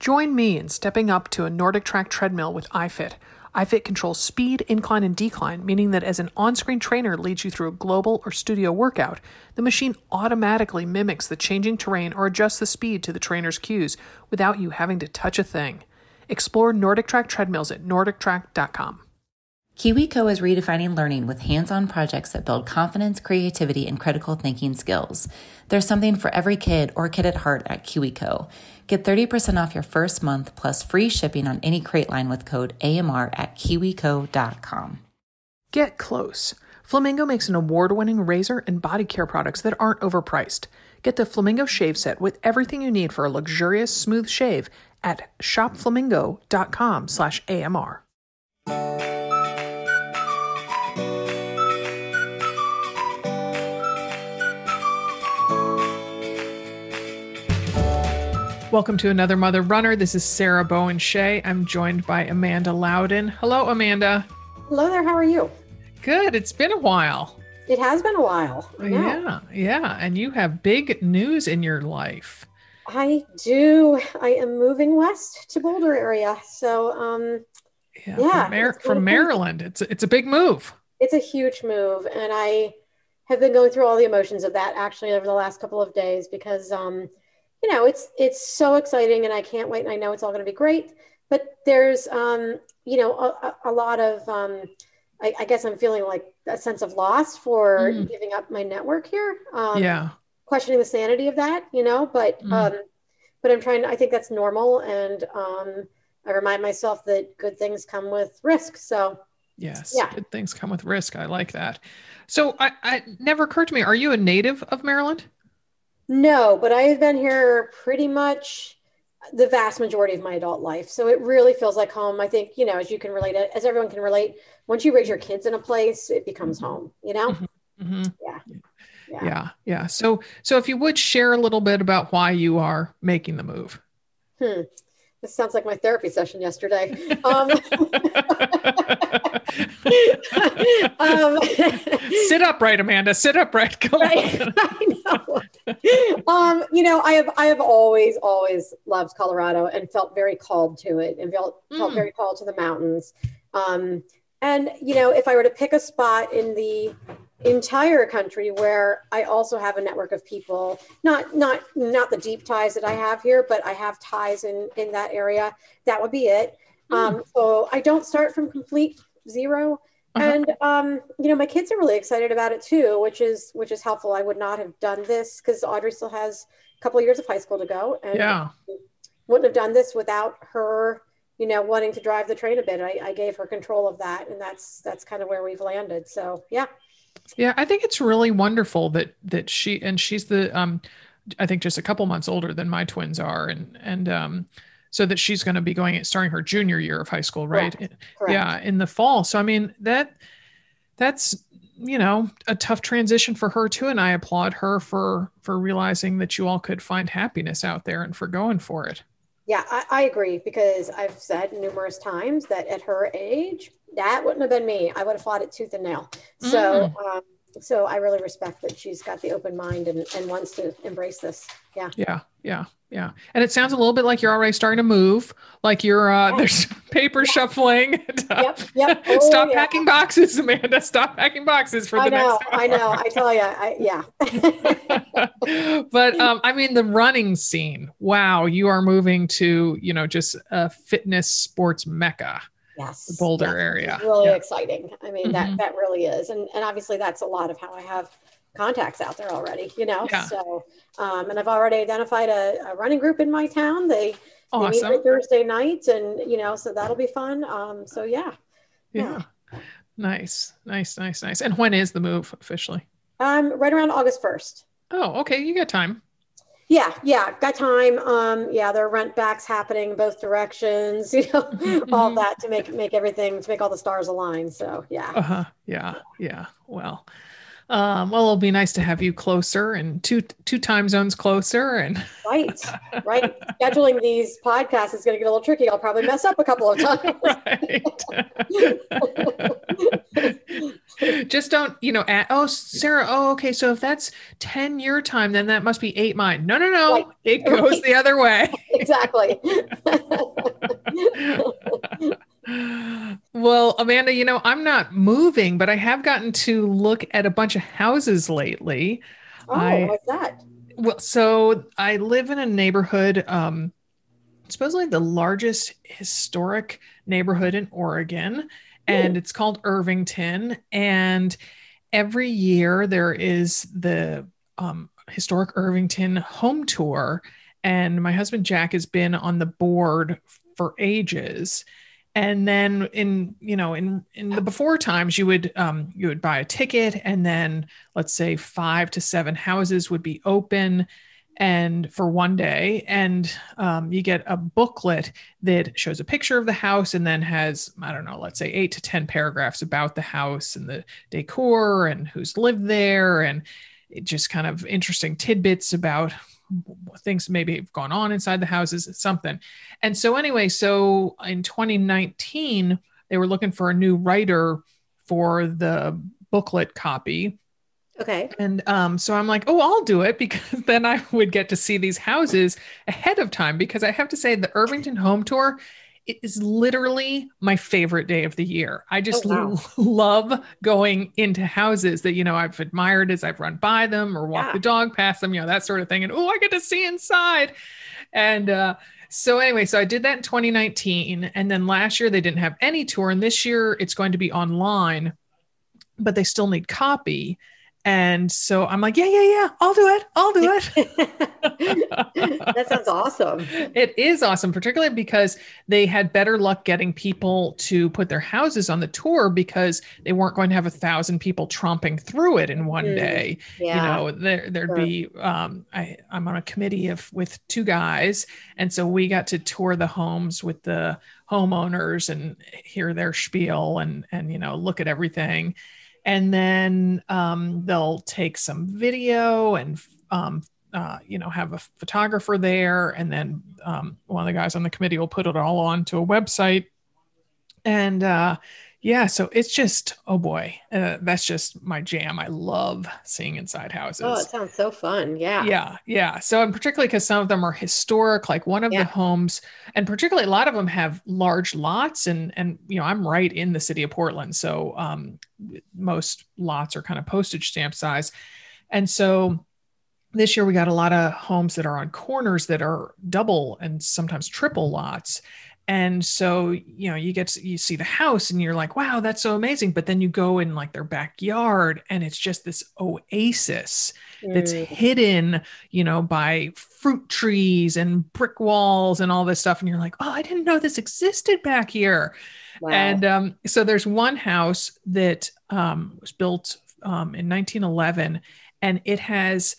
Join me in stepping up to a NordicTrack treadmill with iFit. iFit controls speed, incline, and decline, meaning that as an on screen trainer leads you through a global or studio workout, the machine automatically mimics the changing terrain or adjusts the speed to the trainer's cues without you having to touch a thing. Explore NordicTrack treadmills at nordictrack.com. KiwiCo is redefining learning with hands on projects that build confidence, creativity, and critical thinking skills. There's something for every kid or kid at heart at KiwiCo. Get 30% off your first month plus free shipping on any crate line with code AMR at kiwico.com. Get close. Flamingo makes an award winning razor and body care products that aren't overpriced. Get the Flamingo Shave Set with everything you need for a luxurious, smooth shave at shopflamingo.com slash AMR. Welcome to another Mother Runner. This is Sarah Bowen Shea. I'm joined by Amanda Loudon. Hello, Amanda. Hello there. How are you? Good. It's been a while. It has been a while. Yeah, yeah. And you have big news in your life. I do. I am moving west to Boulder area. So, um, yeah, yeah from, Mar- from Maryland. It's it's a big move. It's a huge move, and I have been going through all the emotions of that actually over the last couple of days because um, you know, it's it's so exciting, and I can't wait. And I know it's all going to be great. But there's, um, you know, a, a lot of, um, I, I, guess I'm feeling like a sense of loss for mm. giving up my network here. Um, yeah. Questioning the sanity of that, you know, but mm. um, but I'm trying. I think that's normal, and um, I remind myself that good things come with risk. So. Yes. Yeah. Good things come with risk. I like that. So I, I never occurred to me. Are you a native of Maryland? No, but I have been here pretty much the vast majority of my adult life. So it really feels like home. I think, you know, as you can relate, as everyone can relate, once you raise your kids in a place, it becomes mm-hmm. home, you know? Mm-hmm. mm-hmm. Yeah. yeah. Yeah. Yeah. So, so if you would share a little bit about why you are making the move. Hmm. This sounds like my therapy session yesterday. Um, um, Sit upright, Amanda. Sit upright. Come right, on. I know. Um, you know, I have I have always always loved Colorado and felt very called to it, and felt mm. felt very called to the mountains. Um, and you know, if I were to pick a spot in the entire country where I also have a network of people, not not not the deep ties that I have here, but I have ties in in that area. That would be it. Mm. Um, so I don't start from complete 0 uh-huh. And um, you know, my kids are really excited about it too, which is which is helpful. I would not have done this because Audrey still has a couple of years of high school to go, and yeah, wouldn't have done this without her you know wanting to drive the train a bit. I, I, gave her control of that and that's that's kind of where we've landed. So yeah. Yeah, I think it's really wonderful that that she and she's the um I think just a couple months older than my twins are. And and um so that she's going to be going starting her junior year of high school, right? Correct. Correct. Yeah, in the fall. So I mean, that that's you know, a tough transition for her too and I applaud her for for realizing that you all could find happiness out there and for going for it. Yeah, I, I agree because I've said numerous times that at her age, that wouldn't have been me. I would have fought it tooth and nail. So, mm. um, so I really respect that she's got the open mind and, and wants to embrace this. Yeah. Yeah. Yeah. Yeah. And it sounds a little bit like you're already starting to move, like you're, uh, there's paper shuffling. yep. Yep. Oh, Stop yeah. packing boxes, Amanda. Stop packing boxes for the I know, next hour. I know. I tell you. I, yeah. but, um, I mean, the running scene, wow, you are moving to, you know, just a fitness sports mecca yes the boulder yes. area it's really yeah. exciting i mean mm-hmm. that that really is and and obviously that's a lot of how i have contacts out there already you know yeah. so um, and i've already identified a, a, running group in my town they, awesome. they meet thursday nights and you know so that'll be fun um, so yeah. yeah yeah nice nice nice nice and when is the move officially um right around august 1st oh okay you got time yeah, yeah, got time. Um, yeah, there are rent backs happening both directions, you know, mm-hmm. all that to make make everything to make all the stars align. So yeah. Uh-huh. Yeah, yeah. Well. Um, well, it'll be nice to have you closer and two two time zones closer. And right, right. Scheduling these podcasts is going to get a little tricky. I'll probably mess up a couple of times. right. Just don't, you know. Add, oh, Sarah. Oh, okay. So if that's ten your time, then that must be eight mine. No, no, no. Right. It goes right. the other way. exactly. Well, Amanda, you know, I'm not moving, but I have gotten to look at a bunch of houses lately. Oh, I, what's that? Well, so I live in a neighborhood, um, supposedly the largest historic neighborhood in Oregon, and it's called Irvington. And every year there is the um, historic Irvington home tour. And my husband Jack has been on the board for ages and then in you know in in the before times you would um, you would buy a ticket and then let's say five to seven houses would be open and for one day. And um, you get a booklet that shows a picture of the house and then has i don't know let's say eight to ten paragraphs about the house and the decor and who's lived there. And just kind of interesting tidbits about things maybe have gone on inside the houses, something. And so, anyway, so in 2019, they were looking for a new writer for the booklet copy. Okay. And um, so I'm like, oh, I'll do it because then I would get to see these houses ahead of time. Because I have to say, the Irvington home tour it is literally my favorite day of the year. I just oh, wow. love going into houses that, you know, I've admired as I've run by them or walked yeah. the dog past them, you know, that sort of thing. And oh, I get to see inside. And uh, so, anyway, so I did that in 2019. And then last year they didn't have any tour. And this year it's going to be online, but they still need copy. And so I'm like, yeah, yeah, yeah, I'll do it. I'll do it. that sounds awesome. It is awesome, particularly because they had better luck getting people to put their houses on the tour because they weren't going to have a thousand people tromping through it in one mm, day. Yeah. You know, there there'd sure. be um, I, I'm on a committee of with two guys, and so we got to tour the homes with the homeowners and hear their spiel and and you know look at everything and then um, they'll take some video and um, uh, you know have a photographer there. And then um, one of the guys on the committee will put it all onto a website. And uh, yeah so it's just oh boy uh, that's just my jam. I love seeing inside houses. Oh it sounds so fun. Yeah. Yeah yeah. So and particularly because some of them are historic like one of yeah. the homes and particularly a lot of them have large lots and and you know i'm right in the city of portland so um, most lots are kind of postage stamp size. And so this year we got a lot of homes that are on corners that are double and sometimes triple lots and so you know you get to, you see the house and you're like wow that's so amazing but then you go in like their backyard and it's just this oasis mm. that's hidden you know by fruit trees and brick walls and all this stuff and you're like oh i didn't know this existed back here wow. and um, so there's one house that um, was built um, in 1911 and it has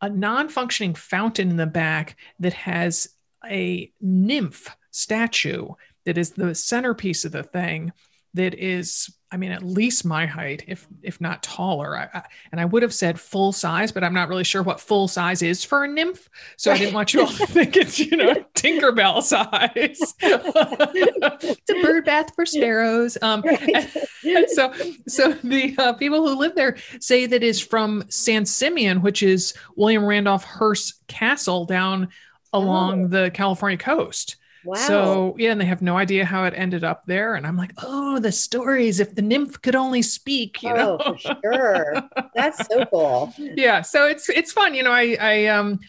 a non-functioning fountain in the back that has a nymph statue that is the centerpiece of the thing that is i mean at least my height if if not taller. I, I, and i would have said full size but i'm not really sure what full size is for a nymph. So i didn't want you all to think it's you know tinkerbell size. It's a bird bath for sparrows. Um and, and so so the uh, people who live there say that is from san simeon which is william randolph hearst castle down along oh. the california coast Wow. So yeah, and they have no idea how it ended up there. And I'm like, oh, the stories. If the nymph could only speak, you oh, know. for sure. That's so cool. Yeah. So it's it's fun. You know, I I um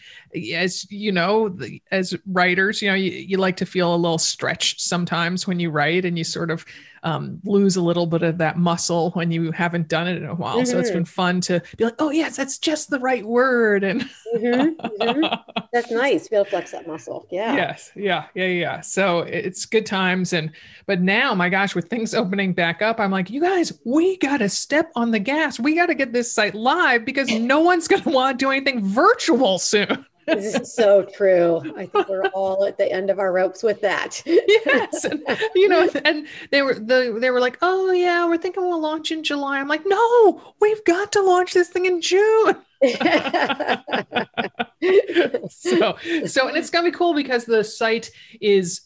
as you know, as writers, you know, you, you like to feel a little stretched sometimes when you write and you sort of um, lose a little bit of that muscle when you haven't done it in a while. Mm-hmm. So it's mm-hmm. been fun to be like, oh yes, that's just the right word. And mm-hmm. Mm-hmm. that's nice. Be able to flex that muscle. Yeah. Yes. Yeah. Yeah. Yeah. So it's good times. And but now, my gosh, with things opening back up, I'm like, you guys, we gotta step on the gas. We gotta get this site live because no one's gonna want to do anything virtual soon. This is so true. I think we're all at the end of our ropes with that. yes, and, you know, and they were the they were like, "Oh yeah, we're thinking we'll launch in July." I'm like, "No, we've got to launch this thing in June." so, so, and it's gonna be cool because the site is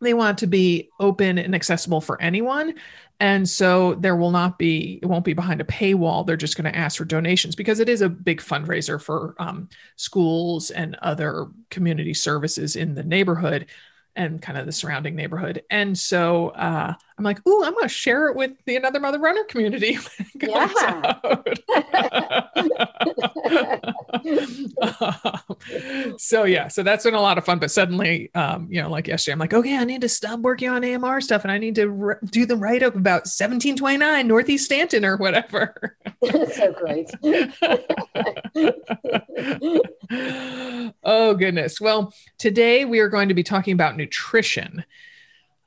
they want to be open and accessible for anyone and so there will not be, it won't be behind a paywall. They're just going to ask for donations because it is a big fundraiser for um, schools and other community services in the neighborhood and kind of the surrounding neighborhood. And so uh, I'm like, ooh, I'm going to share it with the Another Mother Runner community. yeah. um, so yeah, so that's been a lot of fun. But suddenly, um, you know, like yesterday, I'm like, okay, I need to stop working on AMR stuff, and I need to re- do the write up about 1729 Northeast Stanton or whatever. so great. oh goodness. Well, today we are going to be talking about nutrition.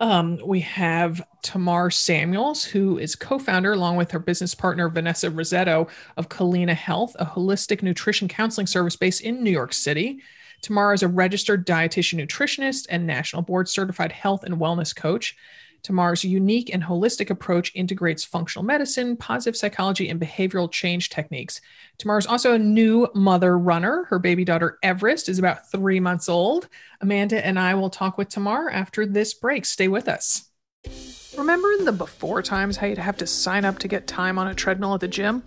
Um, we have Tamar Samuels, who is co founder, along with her business partner, Vanessa Rissetto, of Culina Health, a holistic nutrition counseling service based in New York City. Tamar is a registered dietitian nutritionist and national board certified health and wellness coach. Tamar's unique and holistic approach integrates functional medicine, positive psychology, and behavioral change techniques. Tamar is also a new mother runner. Her baby daughter, Everest, is about three months old. Amanda and I will talk with Tamar after this break. Stay with us. Remember in the before times how you'd have to sign up to get time on a treadmill at the gym?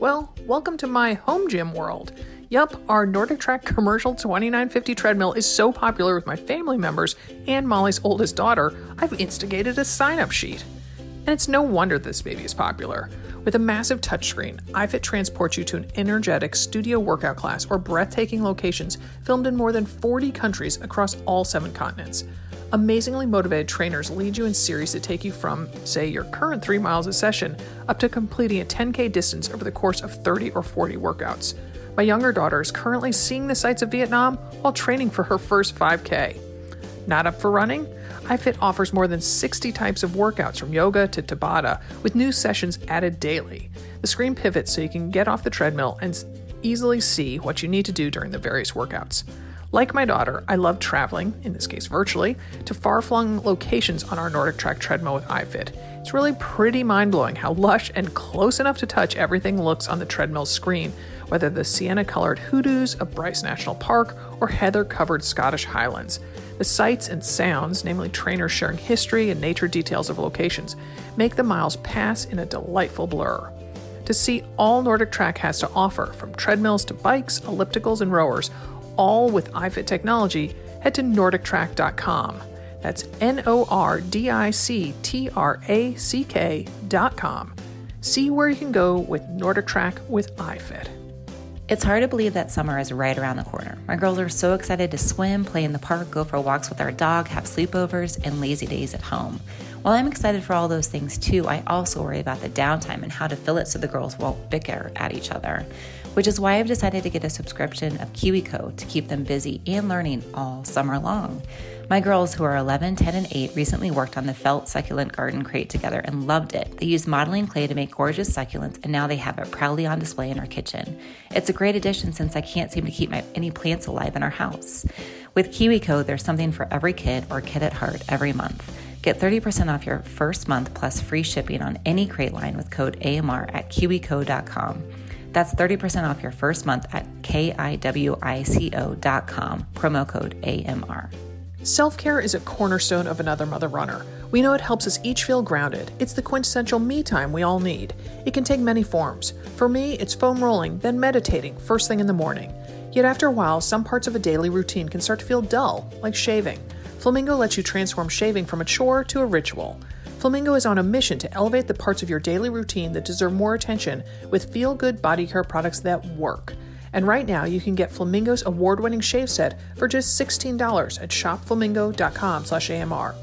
Well, welcome to my home gym world. Yup, our NordicTrack commercial 2950 treadmill is so popular with my family members and Molly's oldest daughter, I've instigated a sign up sheet. And it's no wonder this baby is popular. With a massive touchscreen, iFit transports you to an energetic studio workout class or breathtaking locations filmed in more than 40 countries across all seven continents. Amazingly motivated trainers lead you in series that take you from, say, your current three miles a session up to completing a 10K distance over the course of 30 or 40 workouts. My younger daughter is currently seeing the sights of Vietnam while training for her first 5K. Not up for running? iFit offers more than 60 types of workouts from yoga to Tabata, with new sessions added daily. The screen pivots so you can get off the treadmill and easily see what you need to do during the various workouts. Like my daughter, I love traveling, in this case virtually, to far flung locations on our NordicTrack treadmill with iFit. It's really pretty mind blowing how lush and close enough to touch everything looks on the treadmill's screen, whether the sienna colored hoodoos of Bryce National Park or heather covered Scottish Highlands. The sights and sounds, namely trainers sharing history and nature details of locations, make the miles pass in a delightful blur. To see all NordicTrack has to offer, from treadmills to bikes, ellipticals, and rowers, all with iFit technology, head to NordicTrack.com. That's N O R D I C T R A C K.com. See where you can go with NordicTrack with iFit. It's hard to believe that summer is right around the corner. My girls are so excited to swim, play in the park, go for walks with our dog, have sleepovers, and lazy days at home. While I'm excited for all those things too, I also worry about the downtime and how to fill it so the girls won't bicker at each other. Which is why I've decided to get a subscription of KiwiCo to keep them busy and learning all summer long. My girls, who are 11, 10, and 8, recently worked on the felt succulent garden crate together and loved it. They used modeling clay to make gorgeous succulents, and now they have it proudly on display in our kitchen. It's a great addition since I can't seem to keep my, any plants alive in our house. With KiwiCo, there's something for every kid or kid at heart every month. Get 30% off your first month plus free shipping on any crate line with code AMR at kiwico.com. That's 30% off your first month at kiwico.com, promo code AMR. Self care is a cornerstone of another mother runner. We know it helps us each feel grounded. It's the quintessential me time we all need. It can take many forms. For me, it's foam rolling, then meditating first thing in the morning. Yet after a while, some parts of a daily routine can start to feel dull, like shaving. Flamingo lets you transform shaving from a chore to a ritual. Flamingo is on a mission to elevate the parts of your daily routine that deserve more attention with feel good body care products that work. And right now, you can get Flamingo's award-winning shave set for just $16 at shopflamingo.com/amr.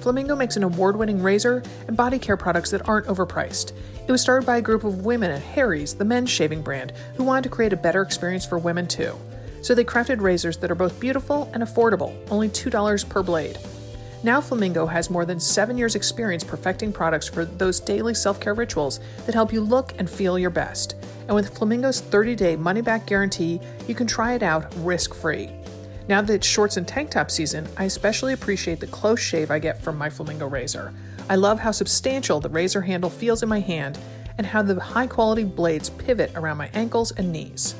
Flamingo makes an award-winning razor and body care products that aren't overpriced. It was started by a group of women at Harry's, the men's shaving brand, who wanted to create a better experience for women too. So they crafted razors that are both beautiful and affordable, only $2 per blade. Now Flamingo has more than seven years' experience perfecting products for those daily self care rituals that help you look and feel your best. And with Flamingo's 30 day money back guarantee, you can try it out risk free. Now that it's shorts and tank top season, I especially appreciate the close shave I get from my Flamingo razor. I love how substantial the razor handle feels in my hand and how the high quality blades pivot around my ankles and knees.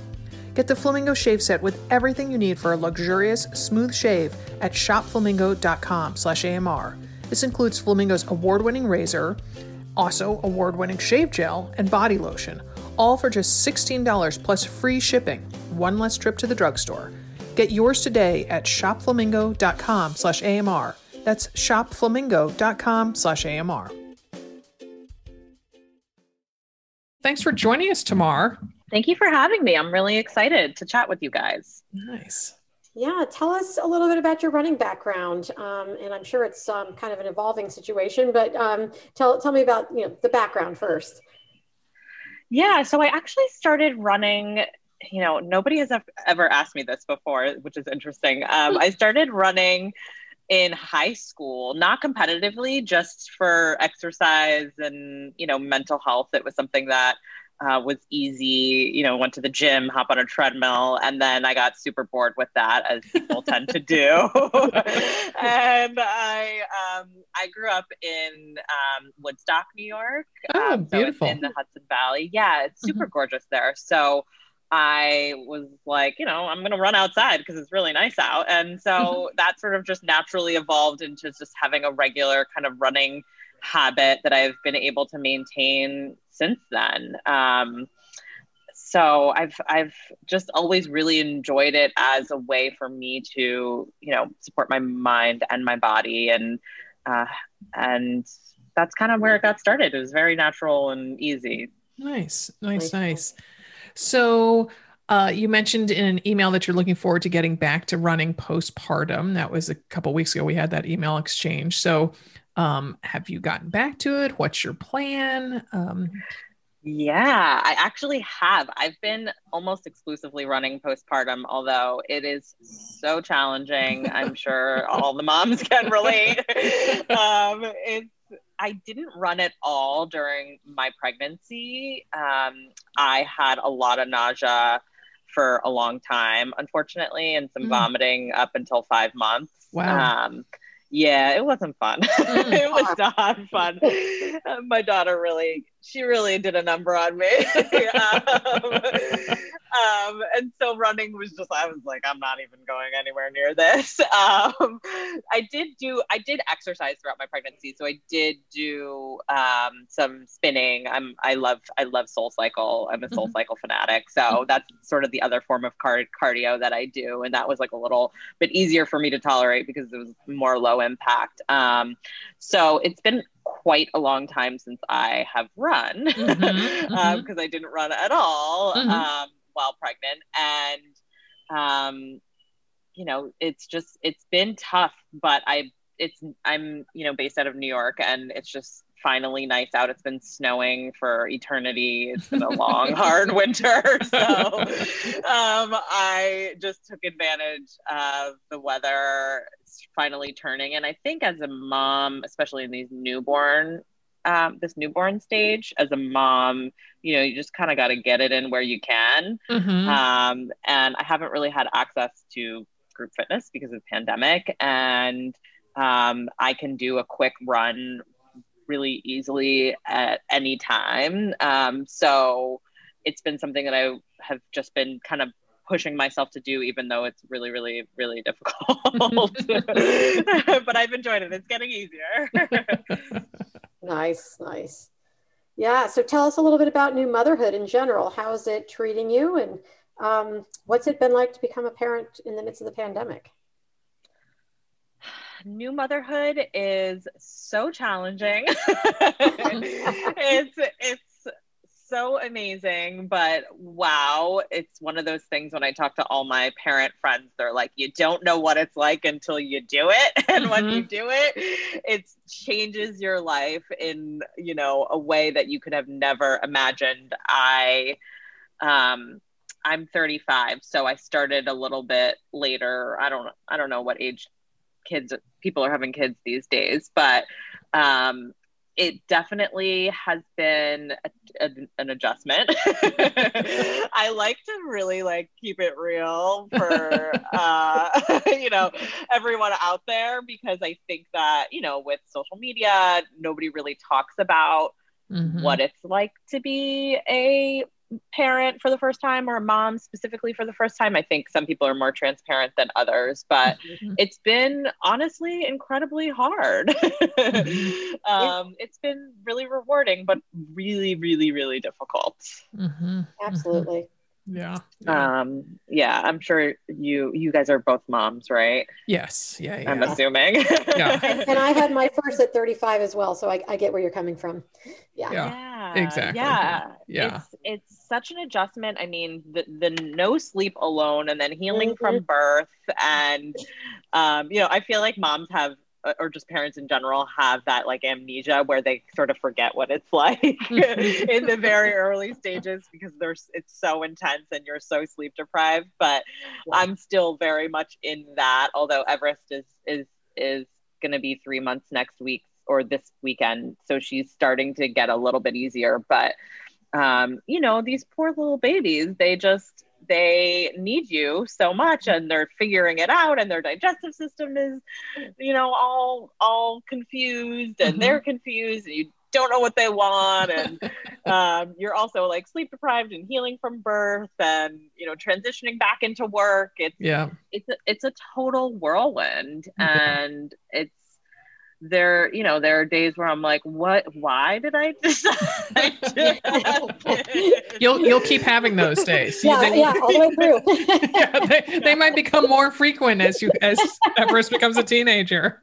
Get the Flamingo shave set with everything you need for a luxurious, smooth shave at shopflamingo.com/amr. This includes Flamingo's award-winning razor, also award-winning shave gel and body lotion, all for just $16 plus free shipping. One less trip to the drugstore. Get yours today at shopflamingo.com/amr. That's shopflamingo.com/amr. Thanks for joining us, Tamar. Thank you for having me. I'm really excited to chat with you guys. Nice. Yeah, tell us a little bit about your running background, um, and I'm sure it's um, kind of an evolving situation. But um, tell tell me about you know the background first. Yeah, so I actually started running. You know, nobody has ever asked me this before, which is interesting. Um, I started running in high school, not competitively, just for exercise and you know mental health. It was something that uh, was easy. You know, went to the gym, hop on a treadmill, and then I got super bored with that, as people tend to do. and I um, I grew up in um, Woodstock, New York. Oh, um, so beautiful! in the Hudson Valley. Yeah, it's super mm-hmm. gorgeous there. So. I was like, you know, I'm going to run outside because it's really nice out. And so mm-hmm. that sort of just naturally evolved into just having a regular kind of running habit that I've been able to maintain since then. Um, so I've I've just always really enjoyed it as a way for me to you know support my mind and my body and uh, and that's kind of where it got started. It was very natural and easy. Nice, nice, nice. So uh, you mentioned in an email that you're looking forward to getting back to running postpartum. That was a couple weeks ago. We had that email exchange. So um, have you gotten back to it? What's your plan? Um, yeah, I actually have. I've been almost exclusively running postpartum, although it is so challenging. I'm sure all the moms can relate. um, it's I didn't run at all during my pregnancy. Um, I had a lot of nausea for a long time, unfortunately, and some mm. vomiting up until five months. Wow. Um, yeah, it wasn't fun. Mm, it was not fun. my daughter really, she really did a number on me. um, um, and so running was just, I was like, I'm not even going anywhere near this. Um, I did do, I did exercise throughout my pregnancy. So I did do um, some spinning. I'm, I love, I love soul cycle. I'm a soul mm-hmm. cycle fanatic. So mm-hmm. that's sort of the other form of card- cardio that I do. And that was like a little bit easier for me to tolerate because it was more low impact. Um, so it's been quite a long time since I have run because mm-hmm, mm-hmm. um, I didn't run at all. Mm-hmm. Um, while pregnant and um you know it's just it's been tough but i it's i'm you know based out of new york and it's just finally nice out. It's been snowing for eternity. It's been a long hard winter. So um, i just took advantage of the weather finally turning. And i think as a mom especially in these newborn um, this newborn stage as a mom you know you just kind of got to get it in where you can. Mm-hmm. um, and i haven't really had access to group fitness because of the pandemic. And um, i can do a quick run really easily at any time um, so it's been something that i have just been kind of pushing myself to do even though it's really really really difficult but i've enjoyed it it's getting easier Nice, nice. Yeah. So tell us a little bit about new motherhood in general. How is it treating you? And um, what's it been like to become a parent in the midst of the pandemic? New motherhood is so challenging. it's it's so amazing, but wow, it's one of those things when I talk to all my parent friends, they're like, you don't know what it's like until you do it. And mm-hmm. when you mm-hmm. do it, it changes your life in, you know, a way that you could have never imagined. I, um, I'm 35, so I started a little bit later. I don't, I don't know what age kids people are having kids these days but um it definitely has been a, a, an adjustment. I like to really like keep it real for uh, you know everyone out there because I think that you know with social media nobody really talks about mm-hmm. what it's like to be a parent for the first time or a mom specifically for the first time. I think some people are more transparent than others, but mm-hmm. it's been honestly incredibly hard. mm-hmm. um, it's been really rewarding, but really, really, really difficult. Mm-hmm. Absolutely. Yeah. Um, yeah, I'm sure you you guys are both moms, right? Yes. Yeah. yeah. I'm assuming. yeah. And, I had my first at 35 as well, so I, I get where you're coming from. Yeah. Yeah. yeah. Exactly. Yeah. Yeah. It's, it's such an adjustment. I mean, the the no sleep alone and then healing mm-hmm. from birth and um, you know, I feel like moms have or just parents in general have that like amnesia where they sort of forget what it's like in the very early stages because there's it's so intense and you're so sleep deprived but yeah. i'm still very much in that although everest is is is going to be 3 months next week or this weekend so she's starting to get a little bit easier but um you know these poor little babies they just they need you so much and they're figuring it out and their digestive system is you know all all confused and mm-hmm. they're confused and you don't know what they want and um, you're also like sleep deprived and healing from birth and you know transitioning back into work. It's yeah. it's a, it's a total whirlwind and it's there you know there are days where i'm like what? Why did i decide to you'll you'll keep having those days. Yeah they, yeah all the way through. Yeah, they, they might become more frequent as you as Everest becomes a teenager.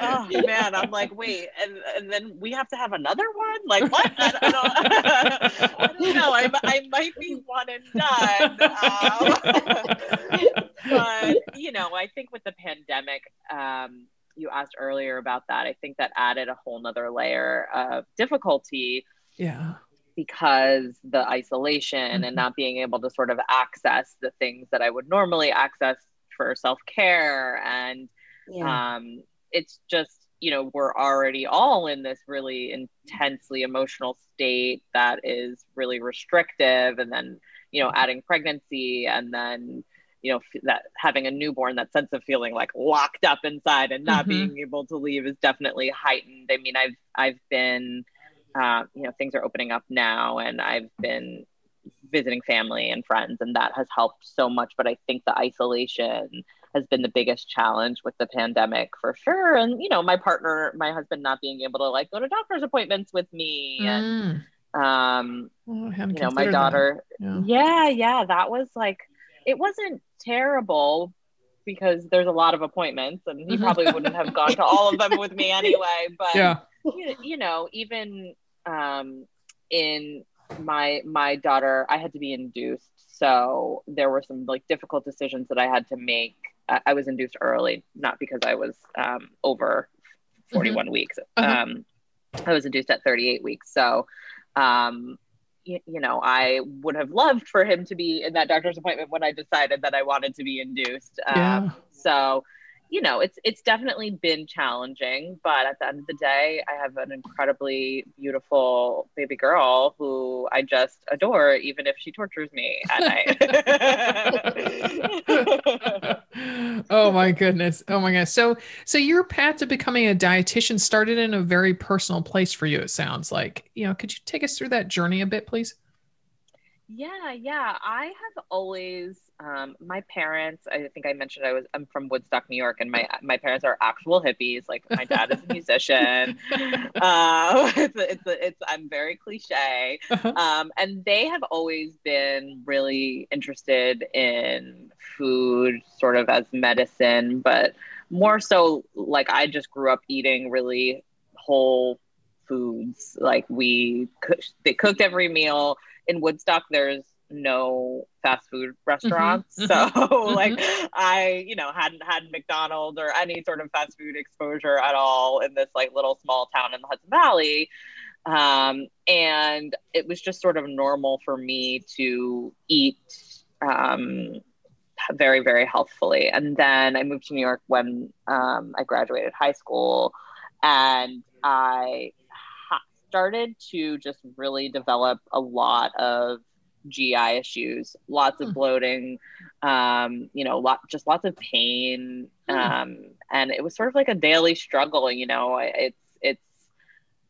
Oh man i'm like wait and and then we have to have another one? Like what? I, I don't, I don't know. I, I might be one and done. Um, but you know i think with the pandemic um you asked earlier about that, I think that added a whole nother layer of difficulty. Yeah. Because the isolation mm-hmm. and not being able to sort of access the things that I would normally access for self care. And yeah. um, it's just, you know, we're already all in this really intensely emotional state that is really restrictive. And then, you know, adding pregnancy and then you know that having a newborn that sense of feeling like locked up inside and not mm-hmm. being able to leave is definitely heightened i mean i've i've been uh, you know things are opening up now and i've been visiting family and friends and that has helped so much but i think the isolation has been the biggest challenge with the pandemic for sure and you know my partner my husband not being able to like go to doctor's appointments with me mm. and um oh, you know my daughter yeah. yeah yeah that was like it wasn't terrible because there's a lot of appointments and he probably wouldn't have gone to all of them with me anyway but yeah. you, you know even um, in my my daughter i had to be induced so there were some like difficult decisions that i had to make i, I was induced early not because i was um, over 41 mm-hmm. weeks uh-huh. um, i was induced at 38 weeks so um, you, you know, I would have loved for him to be in that doctor's appointment when I decided that I wanted to be induced. Yeah. Um, so, you know, it's it's definitely been challenging, but at the end of the day, I have an incredibly beautiful baby girl who I just adore, even if she tortures me at night. oh my goodness! Oh my goodness! So, so your path to becoming a dietitian started in a very personal place for you. It sounds like. You know, could you take us through that journey a bit, please? Yeah, yeah. I have always um, my parents. I think I mentioned I was. I'm from Woodstock, New York, and my my parents are actual hippies. Like my dad is a musician. uh, it's, it's, it's I'm very cliche, uh-huh. um, and they have always been really interested in food, sort of as medicine, but more so like I just grew up eating really whole foods. Like we they cooked every meal in Woodstock, there's no fast food restaurants. Mm-hmm, so mm-hmm. like I, you know, hadn't had McDonald's or any sort of fast food exposure at all in this like little small town in the Hudson Valley. Um, and it was just sort of normal for me to eat um, very, very healthfully. And then I moved to New York when um, I graduated high school, and I ha- started to just really develop a lot of GI issues, lots of bloating, um, you know, lot, just lots of pain. Um, and it was sort of like a daily struggle, you know, it's, it's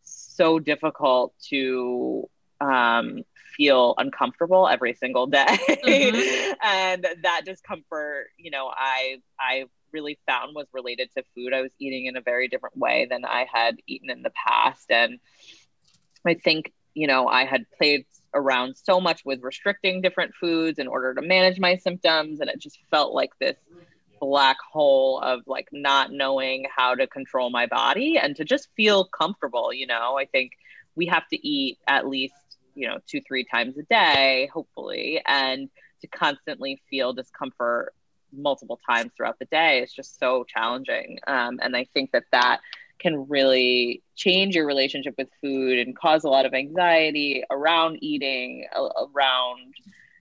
so difficult to, um, feel uncomfortable every single day. Mm-hmm. and that discomfort, you know, I, I really found was related to food. I was eating in a very different way than I had eaten in the past. And I think, you know, I had played around so much with restricting different foods in order to manage my symptoms. And it just felt like this black hole of like not knowing how to control my body and to just feel comfortable. You know, I think we have to eat at least, you know, two, three times a day, hopefully. And to constantly feel discomfort multiple times throughout the day is just so challenging. Um, and I think that that can really change your relationship with food and cause a lot of anxiety around eating, around,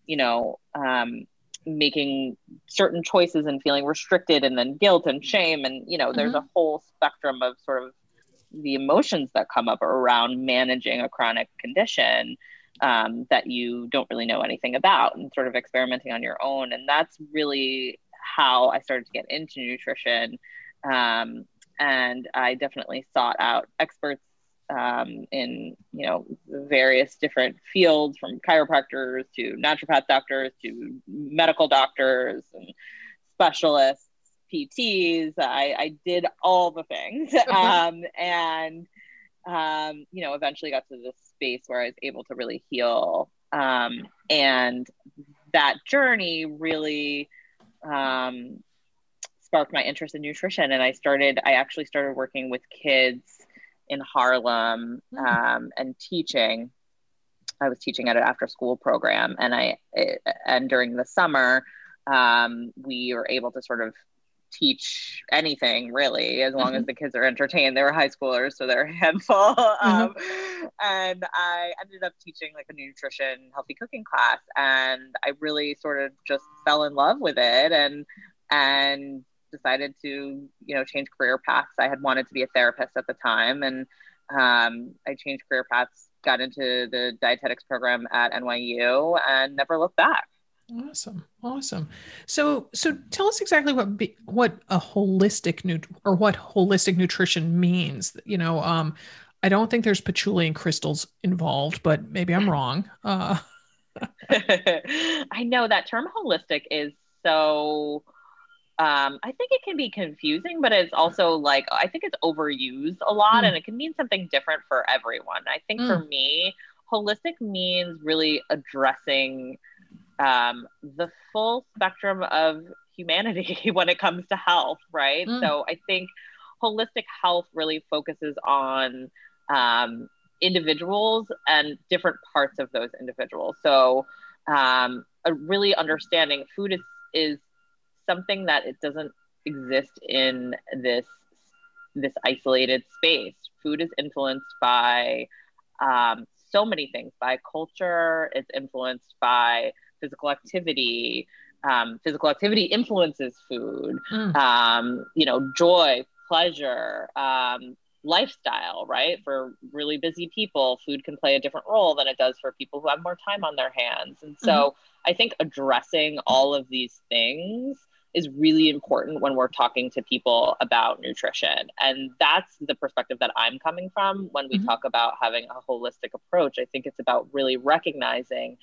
you know, um, making certain choices and feeling restricted and then guilt and shame. And, you know, mm-hmm. there's a whole spectrum of sort of the emotions that come up around managing a chronic condition um, that you don't really know anything about and sort of experimenting on your own. And that's really how I started to get into nutrition. Um, and I definitely sought out experts um, in you know various different fields, from chiropractors to naturopath doctors to medical doctors and specialists, PTs. I, I did all the things, um, and um, you know eventually got to this space where I was able to really heal. Um, and that journey really um, sparked my interest in nutrition and i started i actually started working with kids in harlem hmm. um, and teaching i was teaching at an after school program and i it, and during the summer um, we were able to sort of teach anything really as long mm-hmm. as the kids are entertained they were high schoolers so they're a handful mm-hmm. um, and i ended up teaching like a nutrition healthy cooking class and i really sort of just fell in love with it and and decided to you know change career paths. I had wanted to be a therapist at the time and um, i changed career paths got into the dietetics program at nyu and never looked back. Awesome. Awesome. So so tell us exactly what be, what a holistic nut or what holistic nutrition means you know um i don't think there's patchouli and crystals involved but maybe i'm wrong. Uh i know that term holistic is so um, I think it can be confusing, but it's also like I think it's overused a lot, mm. and it can mean something different for everyone. I think mm. for me, holistic means really addressing um, the full spectrum of humanity when it comes to health, right? Mm. So I think holistic health really focuses on um, individuals and different parts of those individuals. So um, a really understanding food is is something that it doesn't exist in this this isolated space. Food is influenced by um, so many things by culture, it's influenced by physical activity. Um, physical activity influences food, mm. um, you know, joy, pleasure, um, lifestyle, right? For really busy people, food can play a different role than it does for people who have more time on their hands. And so mm-hmm. I think addressing all of these things is really important when we're talking to people about nutrition. And that's the perspective that I'm coming from when we mm-hmm. talk about having a holistic approach. I think it's about really recognizing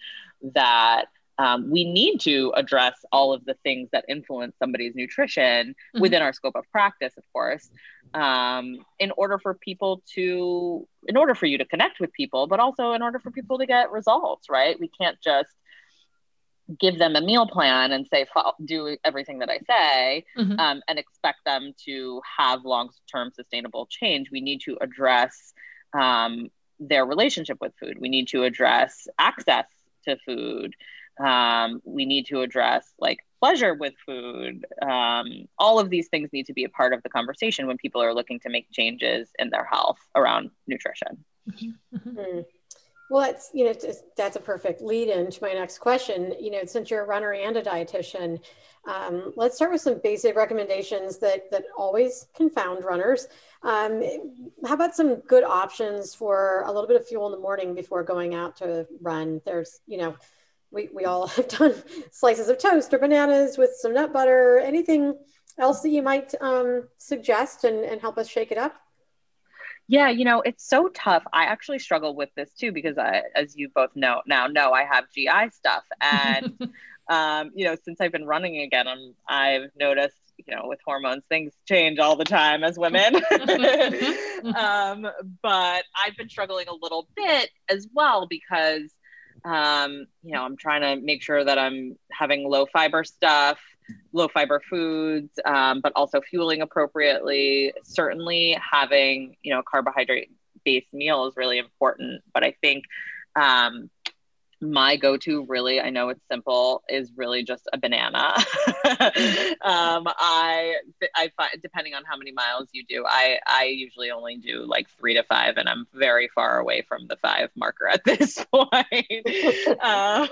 that um, we need to address all of the things that influence somebody's nutrition mm-hmm. within our scope of practice, of course, um, in order for people to, in order for you to connect with people, but also in order for people to get results, right? We can't just give them a meal plan and say do everything that i say mm-hmm. um, and expect them to have long-term sustainable change we need to address um, their relationship with food we need to address access to food um, we need to address like pleasure with food um, all of these things need to be a part of the conversation when people are looking to make changes in their health around nutrition mm-hmm. Mm-hmm. Well, that's you know that's a perfect lead in to my next question. You know, since you're a runner and a dietitian, um, let's start with some basic recommendations that that always confound runners. Um, how about some good options for a little bit of fuel in the morning before going out to run? There's you know, we we all have done slices of toast or bananas with some nut butter. Anything else that you might um, suggest and, and help us shake it up? Yeah, you know, it's so tough. I actually struggle with this too because I, as you both know now, know I have GI stuff, and um, you know, since I've been running again, I'm, I've noticed, you know, with hormones, things change all the time as women. um, but I've been struggling a little bit as well because, um, you know, I'm trying to make sure that I'm having low fiber stuff low fiber foods, um, but also fueling appropriately. Certainly, having you know carbohydrate based meal is really important. But I think um, my go-to really i know it's simple is really just a banana um, i i find depending on how many miles you do i i usually only do like three to five and i'm very far away from the five marker at this point um,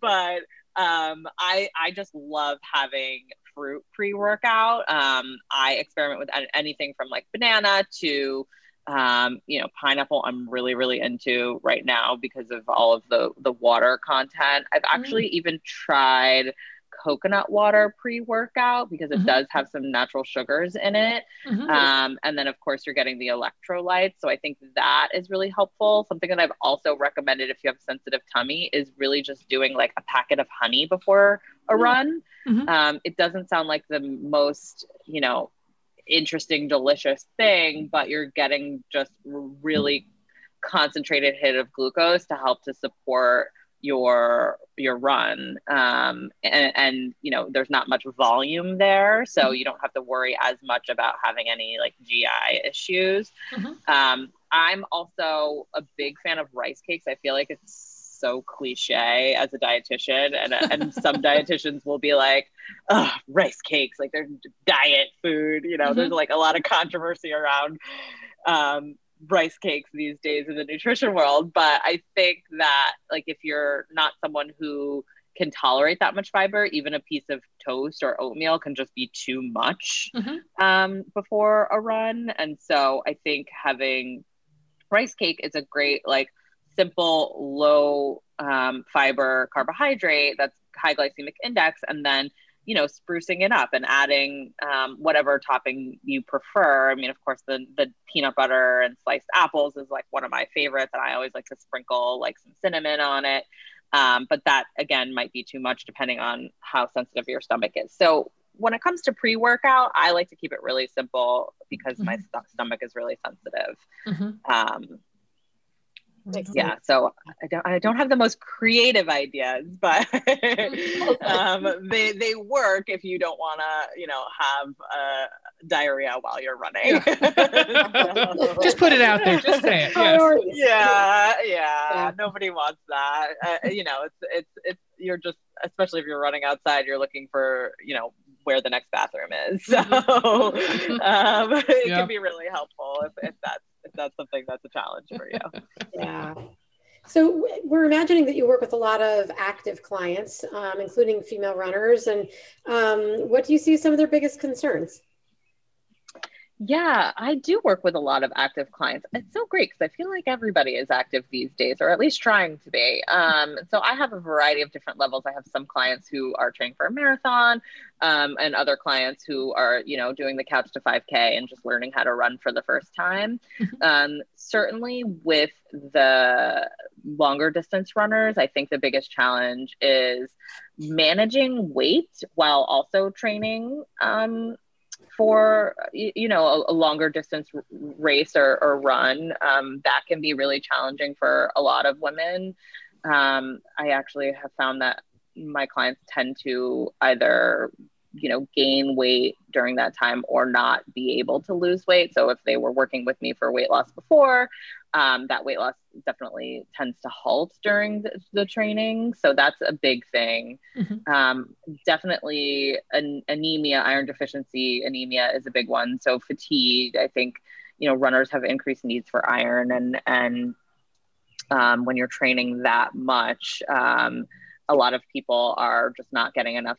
but um, I I just love having fruit pre workout. Um, I experiment with anything from like banana to um, you know pineapple. I'm really really into right now because of all of the the water content. I've actually mm. even tried coconut water pre workout because it mm-hmm. does have some natural sugars in it. Mm-hmm. Um, and then, of course, you're getting the electrolytes. So I think that is really helpful. Something that I've also recommended if you have a sensitive tummy is really just doing like a packet of honey before a mm-hmm. run. Mm-hmm. Um, it doesn't sound like the most, you know, interesting, delicious thing, but you're getting just really concentrated hit of glucose to help to support your your run um, and, and, you know there's not much volume there so mm-hmm. you don't have to worry as much about having any like gi issues mm-hmm. um, i'm also a big fan of rice cakes i feel like it's so cliche as a dietitian and, and some dietitians will be like oh rice cakes like they're diet food you know mm-hmm. there's like a lot of controversy around um, rice cakes these days in the nutrition world but i think that like if you're not someone who can tolerate that much fiber even a piece of toast or oatmeal can just be too much mm-hmm. um, before a run and so i think having rice cake is a great like simple low um, fiber carbohydrate that's high glycemic index and then you know, sprucing it up and adding um, whatever topping you prefer. I mean, of course, the the peanut butter and sliced apples is like one of my favorites, and I always like to sprinkle like some cinnamon on it. Um, but that again might be too much depending on how sensitive your stomach is. So when it comes to pre-workout, I like to keep it really simple because mm-hmm. my st- stomach is really sensitive. Mm-hmm. Um, yeah so I don't, I don't have the most creative ideas but um, they, they work if you don't want to you know have uh, diarrhea while you're running. So. just put it out there. Just say it. Yes. yeah, yeah, yeah. Nobody wants that. Uh, you know it's it's it's you're just especially if you're running outside you're looking for you know where the next bathroom is. So um, it can be really helpful if, if that's if that's something that's a challenge for you. yeah. So we're imagining that you work with a lot of active clients, um, including female runners. And um, what do you see some of their biggest concerns? Yeah, I do work with a lot of active clients. It's so great because I feel like everybody is active these days, or at least trying to be. Um, so I have a variety of different levels. I have some clients who are training for a marathon, um, and other clients who are, you know, doing the couch to 5K and just learning how to run for the first time. Mm-hmm. Um, certainly, with the longer distance runners, I think the biggest challenge is managing weight while also training um, for you know a, a longer distance race or, or run um, that can be really challenging for a lot of women. Um, i actually have found that my clients tend to either you know gain weight during that time or not be able to lose weight. So if they were working with me for weight loss before um, that weight loss definitely tends to halt during the, the training. So that's a big thing. Mm-hmm. Um, definitely an, anemia, iron deficiency anemia is a big one. So fatigue, I think, you know, runners have increased needs for iron and, and um, when you're training that much. Um, a lot of people are just not getting enough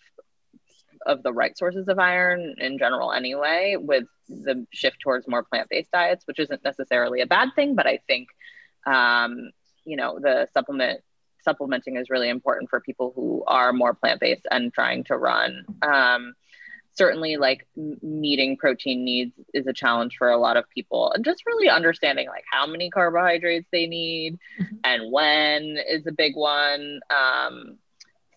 of the right sources of iron in general anyway with the shift towards more plant-based diets which isn't necessarily a bad thing but i think um, you know the supplement supplementing is really important for people who are more plant-based and trying to run um, certainly like meeting protein needs is a challenge for a lot of people and just really understanding like how many carbohydrates they need mm-hmm. and when is a big one um,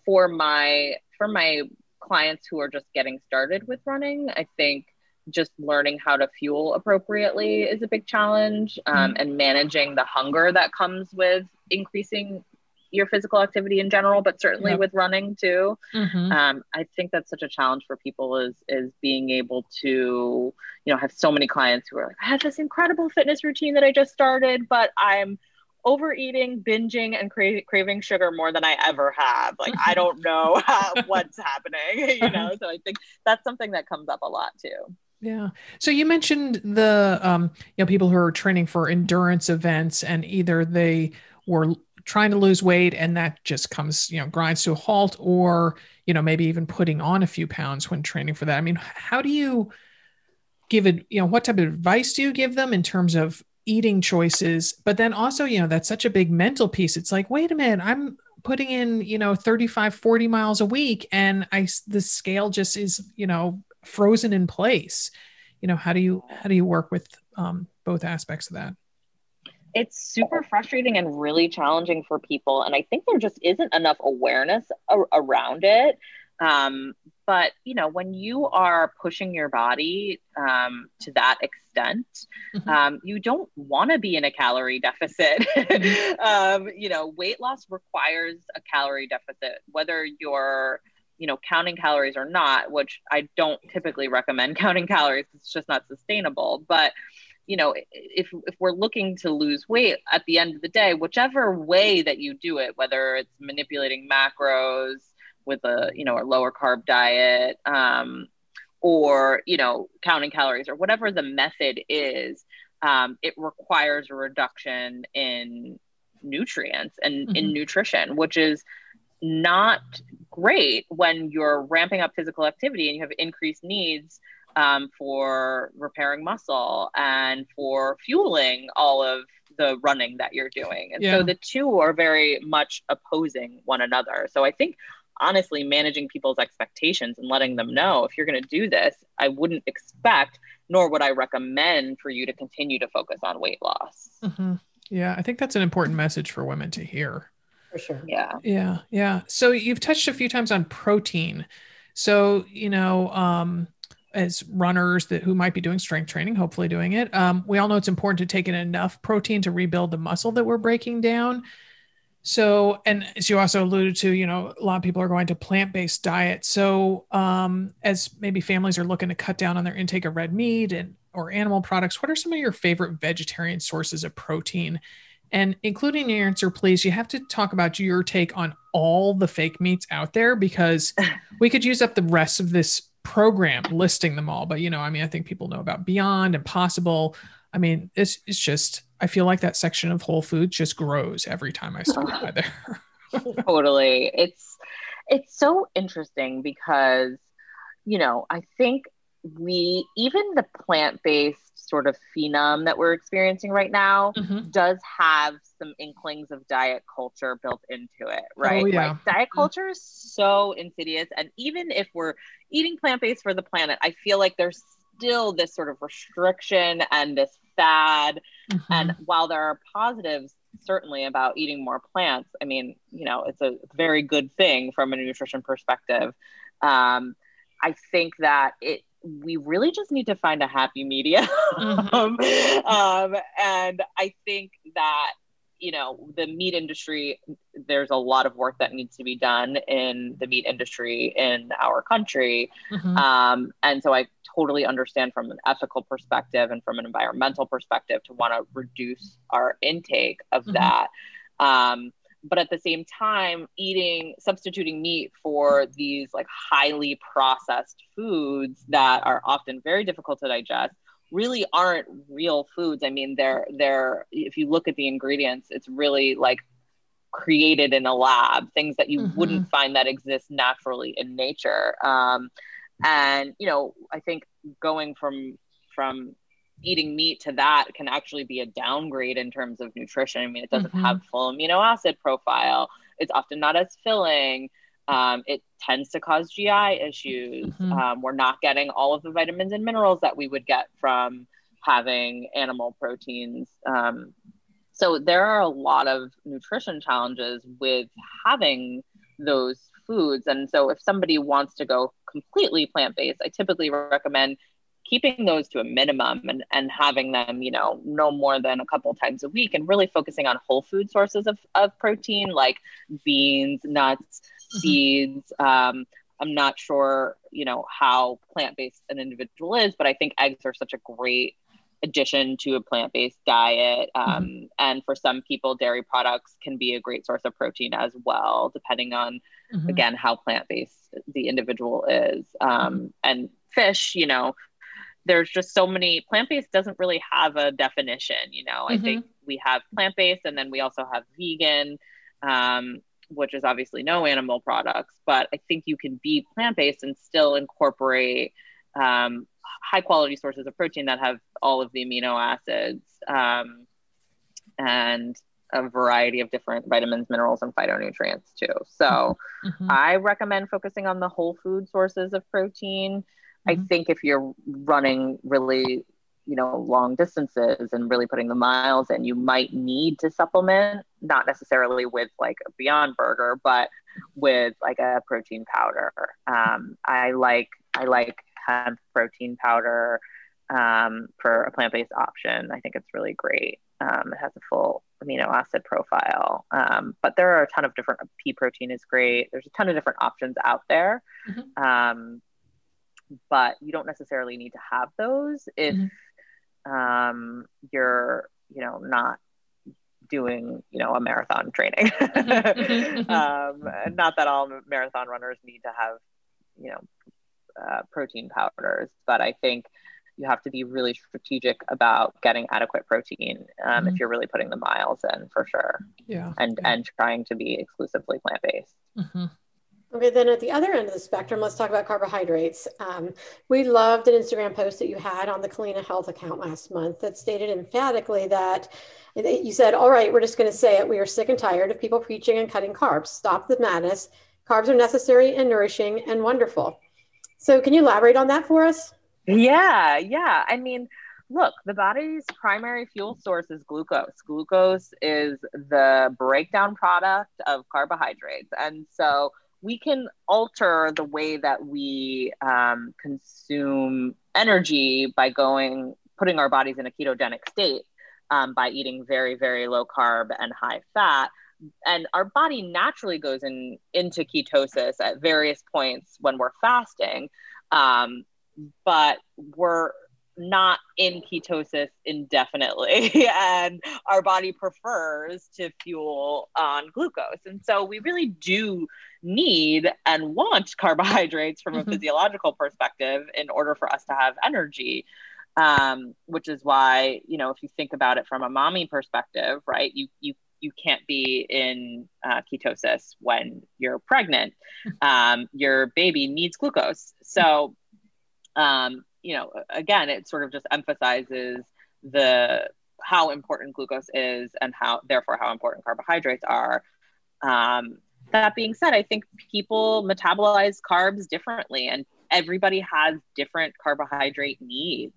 for my for my clients who are just getting started with running i think just learning how to fuel appropriately is a big challenge um, mm-hmm. and managing the hunger that comes with increasing your physical activity in general, but certainly yep. with running too. Mm-hmm. Um, I think that's such a challenge for people is is being able to, you know, have so many clients who are like, I have this incredible fitness routine that I just started, but I'm overeating, binging, and cra- craving sugar more than I ever have. Like I don't know how, what's happening, you know. So I think that's something that comes up a lot too. Yeah. So you mentioned the um, you know people who are training for endurance events and either they were trying to lose weight and that just comes you know grinds to a halt or you know maybe even putting on a few pounds when training for that i mean how do you give it you know what type of advice do you give them in terms of eating choices but then also you know that's such a big mental piece it's like wait a minute i'm putting in you know 35 40 miles a week and i the scale just is you know frozen in place you know how do you how do you work with um, both aspects of that it's super frustrating and really challenging for people. And I think there just isn't enough awareness a- around it. Um, but you know, when you are pushing your body um, to that extent, mm-hmm. um, you don't want to be in a calorie deficit. Mm-hmm. um, you know, weight loss requires a calorie deficit, whether you're you know counting calories or not which i don't typically recommend counting calories it's just not sustainable but you know if if we're looking to lose weight at the end of the day whichever way that you do it whether it's manipulating macros with a you know a lower carb diet um, or you know counting calories or whatever the method is um, it requires a reduction in nutrients and mm-hmm. in nutrition which is not great when you're ramping up physical activity and you have increased needs um, for repairing muscle and for fueling all of the running that you're doing. And yeah. so the two are very much opposing one another. So I think honestly managing people's expectations and letting them know if you're going to do this, I wouldn't expect nor would I recommend for you to continue to focus on weight loss. Mm-hmm. Yeah, I think that's an important message for women to hear. For sure. Yeah. Yeah. Yeah. So you've touched a few times on protein. So, you know, um, as runners that who might be doing strength training, hopefully doing it. Um, we all know it's important to take in enough protein to rebuild the muscle that we're breaking down. So, and as you also alluded to, you know, a lot of people are going to plant-based diets. So, um, as maybe families are looking to cut down on their intake of red meat and or animal products, what are some of your favorite vegetarian sources of protein? And including your answer, please, you have to talk about your take on all the fake meats out there because we could use up the rest of this program listing them all. But you know, I mean, I think people know about Beyond, Impossible. I mean, it's it's just I feel like that section of Whole Foods just grows every time I stop by there. totally. It's it's so interesting because you know, I think we even the plant-based sort of phenom that we're experiencing right now mm-hmm. does have some inklings of diet culture built into it, oh, right? Oh, yeah. Like diet mm-hmm. culture is so insidious. And even if we're eating plant based for the planet, I feel like there's still this sort of restriction and this fad. Mm-hmm. And while there are positives certainly about eating more plants, I mean, you know, it's a very good thing from a nutrition perspective. Um, I think that it we really just need to find a happy medium. Mm-hmm. um, and I think that, you know, the meat industry, there's a lot of work that needs to be done in the meat industry in our country. Mm-hmm. Um, and so I totally understand from an ethical perspective and from an environmental perspective to want to reduce our intake of mm-hmm. that. Um, but at the same time eating substituting meat for these like highly processed foods that are often very difficult to digest really aren't real foods. I mean, they're they're if you look at the ingredients, it's really like created in a lab, things that you mm-hmm. wouldn't find that exist naturally in nature. Um, and you know, I think going from from eating meat to that can actually be a downgrade in terms of nutrition. I mean, it doesn't mm-hmm. have full amino acid profile. It's often not as filling. Um, it tends to cause GI issues. Mm-hmm. Um, we're not getting all of the vitamins and minerals that we would get from having animal proteins. Um, so there are a lot of nutrition challenges with having those foods. And so if somebody wants to go completely plant based, I typically recommend keeping those to a minimum and, and having them, you know, no more than a couple times a week and really focusing on whole food sources of, of protein like beans, nuts. seeds. Um, I'm not sure, you know, how plant-based an individual is, but I think eggs are such a great addition to a plant-based diet. Um, mm-hmm. And for some people, dairy products can be a great source of protein as well, depending on, mm-hmm. again, how plant-based the individual is. Um, mm-hmm. and fish, you know, there's just so many plant-based doesn't really have a definition you know mm-hmm. i think we have plant-based and then we also have vegan um, which is obviously no animal products but i think you can be plant-based and still incorporate um, high quality sources of protein that have all of the amino acids um, and a variety of different vitamins, minerals, and phytonutrients too. So mm-hmm. I recommend focusing on the whole food sources of protein. Mm-hmm. I think if you're running really, you know, long distances and really putting the miles in, you might need to supplement, not necessarily with like a Beyond Burger, but with like a protein powder. Um, I like I like hemp protein powder um, for a plant-based option. I think it's really great. Um, it has a full amino acid profile, um, but there are a ton of different. Pea protein is great. There's a ton of different options out there. Mm-hmm. Um, but you don't necessarily need to have those if mm-hmm. um, you're, you know, not doing, you know, a marathon training. Mm-hmm. Um, not that all marathon runners need to have, you know, uh, protein powders, but I think you have to be really strategic about getting adequate protein um, mm-hmm. if you're really putting the miles in for sure. Yeah. And yeah. and trying to be exclusively plant based. Mm-hmm. Okay, then at the other end of the spectrum, let's talk about carbohydrates. Um, we loved an Instagram post that you had on the Culina Health account last month that stated emphatically that you said, All right, we're just going to say it. We are sick and tired of people preaching and cutting carbs. Stop the madness. Carbs are necessary and nourishing and wonderful. So, can you elaborate on that for us? Yeah, yeah. I mean, look, the body's primary fuel source is glucose. Glucose is the breakdown product of carbohydrates. And so, we can alter the way that we um, consume energy by going putting our bodies in a ketogenic state um, by eating very very low carb and high fat. And our body naturally goes in into ketosis at various points when we're fasting um, but we're not in ketosis indefinitely and our body prefers to fuel on glucose. And so we really do need and want carbohydrates from mm-hmm. a physiological perspective in order for us to have energy um, which is why you know if you think about it from a mommy perspective right you you you can't be in uh, ketosis when you're pregnant um, your baby needs glucose so um, you know, again, it sort of just emphasizes the how important glucose is and how therefore how important carbohydrates are. Um, that being said, I think people metabolize carbs differently and everybody has different carbohydrate needs.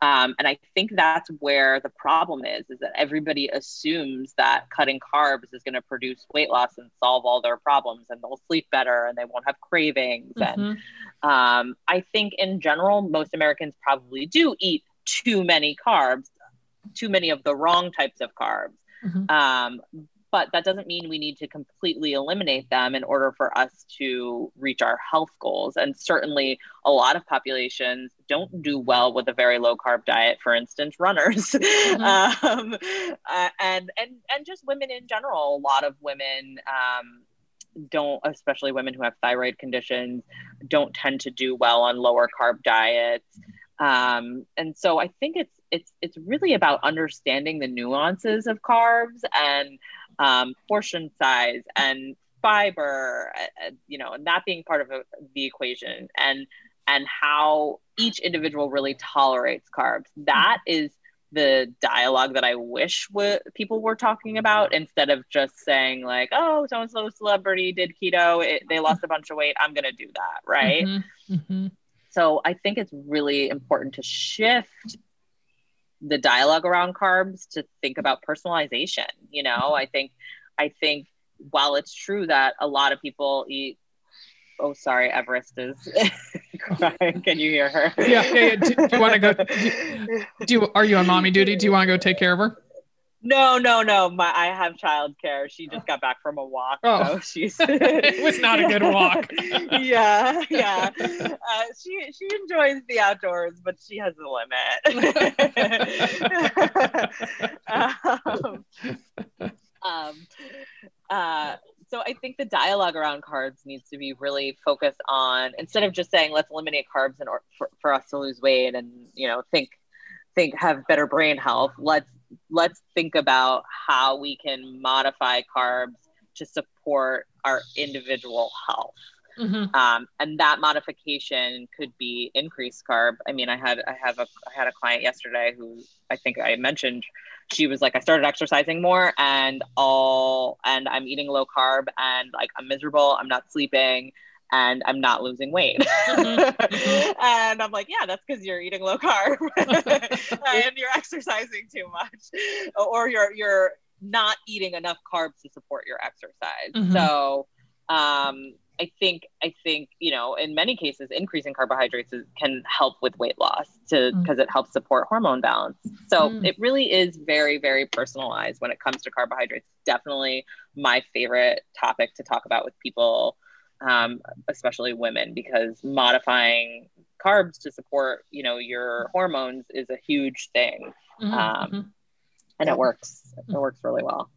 Um, and I think that's where the problem is, is that everybody assumes that cutting carbs is going to produce weight loss and solve all their problems and they'll sleep better and they won't have cravings. Mm-hmm. And um, I think in general, most Americans probably do eat too many carbs, too many of the wrong types of carbs. Mm-hmm. Um, but that doesn't mean we need to completely eliminate them in order for us to reach our health goals. And certainly, a lot of populations don't do well with a very low carb diet. For instance, runners, mm-hmm. um, uh, and and and just women in general. A lot of women. Um, don't especially women who have thyroid conditions don't tend to do well on lower carb diets Um, and so I think it's it's it's really about understanding the nuances of carbs and um, portion size and fiber, uh, you know, and that being part of a, the equation, and and how each individual really tolerates carbs. That is the dialogue that I wish w- people were talking about instead of just saying like, "Oh, so and so celebrity did keto, it, they lost a bunch of weight. I'm gonna do that," right? Mm-hmm. Mm-hmm. So I think it's really important to shift the dialogue around carbs to think about personalization. You know, mm-hmm. I think I think while it's true that a lot of people eat oh sorry everest is crying. Can you hear her? Yeah yeah, yeah. Do, do, you want to go do, do you are you on mommy duty? Do you want to go take care of her no, no, no. My I have childcare. She just got back from a walk. Oh, so she's it was not a good walk. yeah, yeah. Uh, she she enjoys the outdoors, but she has a limit. um, um, uh, so I think the dialogue around carbs needs to be really focused on instead of just saying let's eliminate carbs in order for, for us to lose weight and you know think think have better brain health. Let's let's think about how we can modify carbs to support our individual health. Mm-hmm. Um, and that modification could be increased carb. I mean, I had I have a I had a client yesterday who I think I mentioned she was like, I started exercising more and all, and I'm eating low carb and like I'm miserable. I'm not sleeping and I'm not losing weight. Mm-hmm. and I'm like, yeah, that's because you're eating low carb and you're exercising too much, or you're you're not eating enough carbs to support your exercise. Mm-hmm. So um, I think I think you know in many cases increasing carbohydrates is, can help with weight loss to because mm. it helps support hormone balance. So mm. it really is very very personalized when it comes to carbohydrates. Definitely my favorite topic to talk about with people, um, especially women, because modifying carbs to support you know your hormones is a huge thing, mm-hmm. Um, mm-hmm. and it works. It works really well.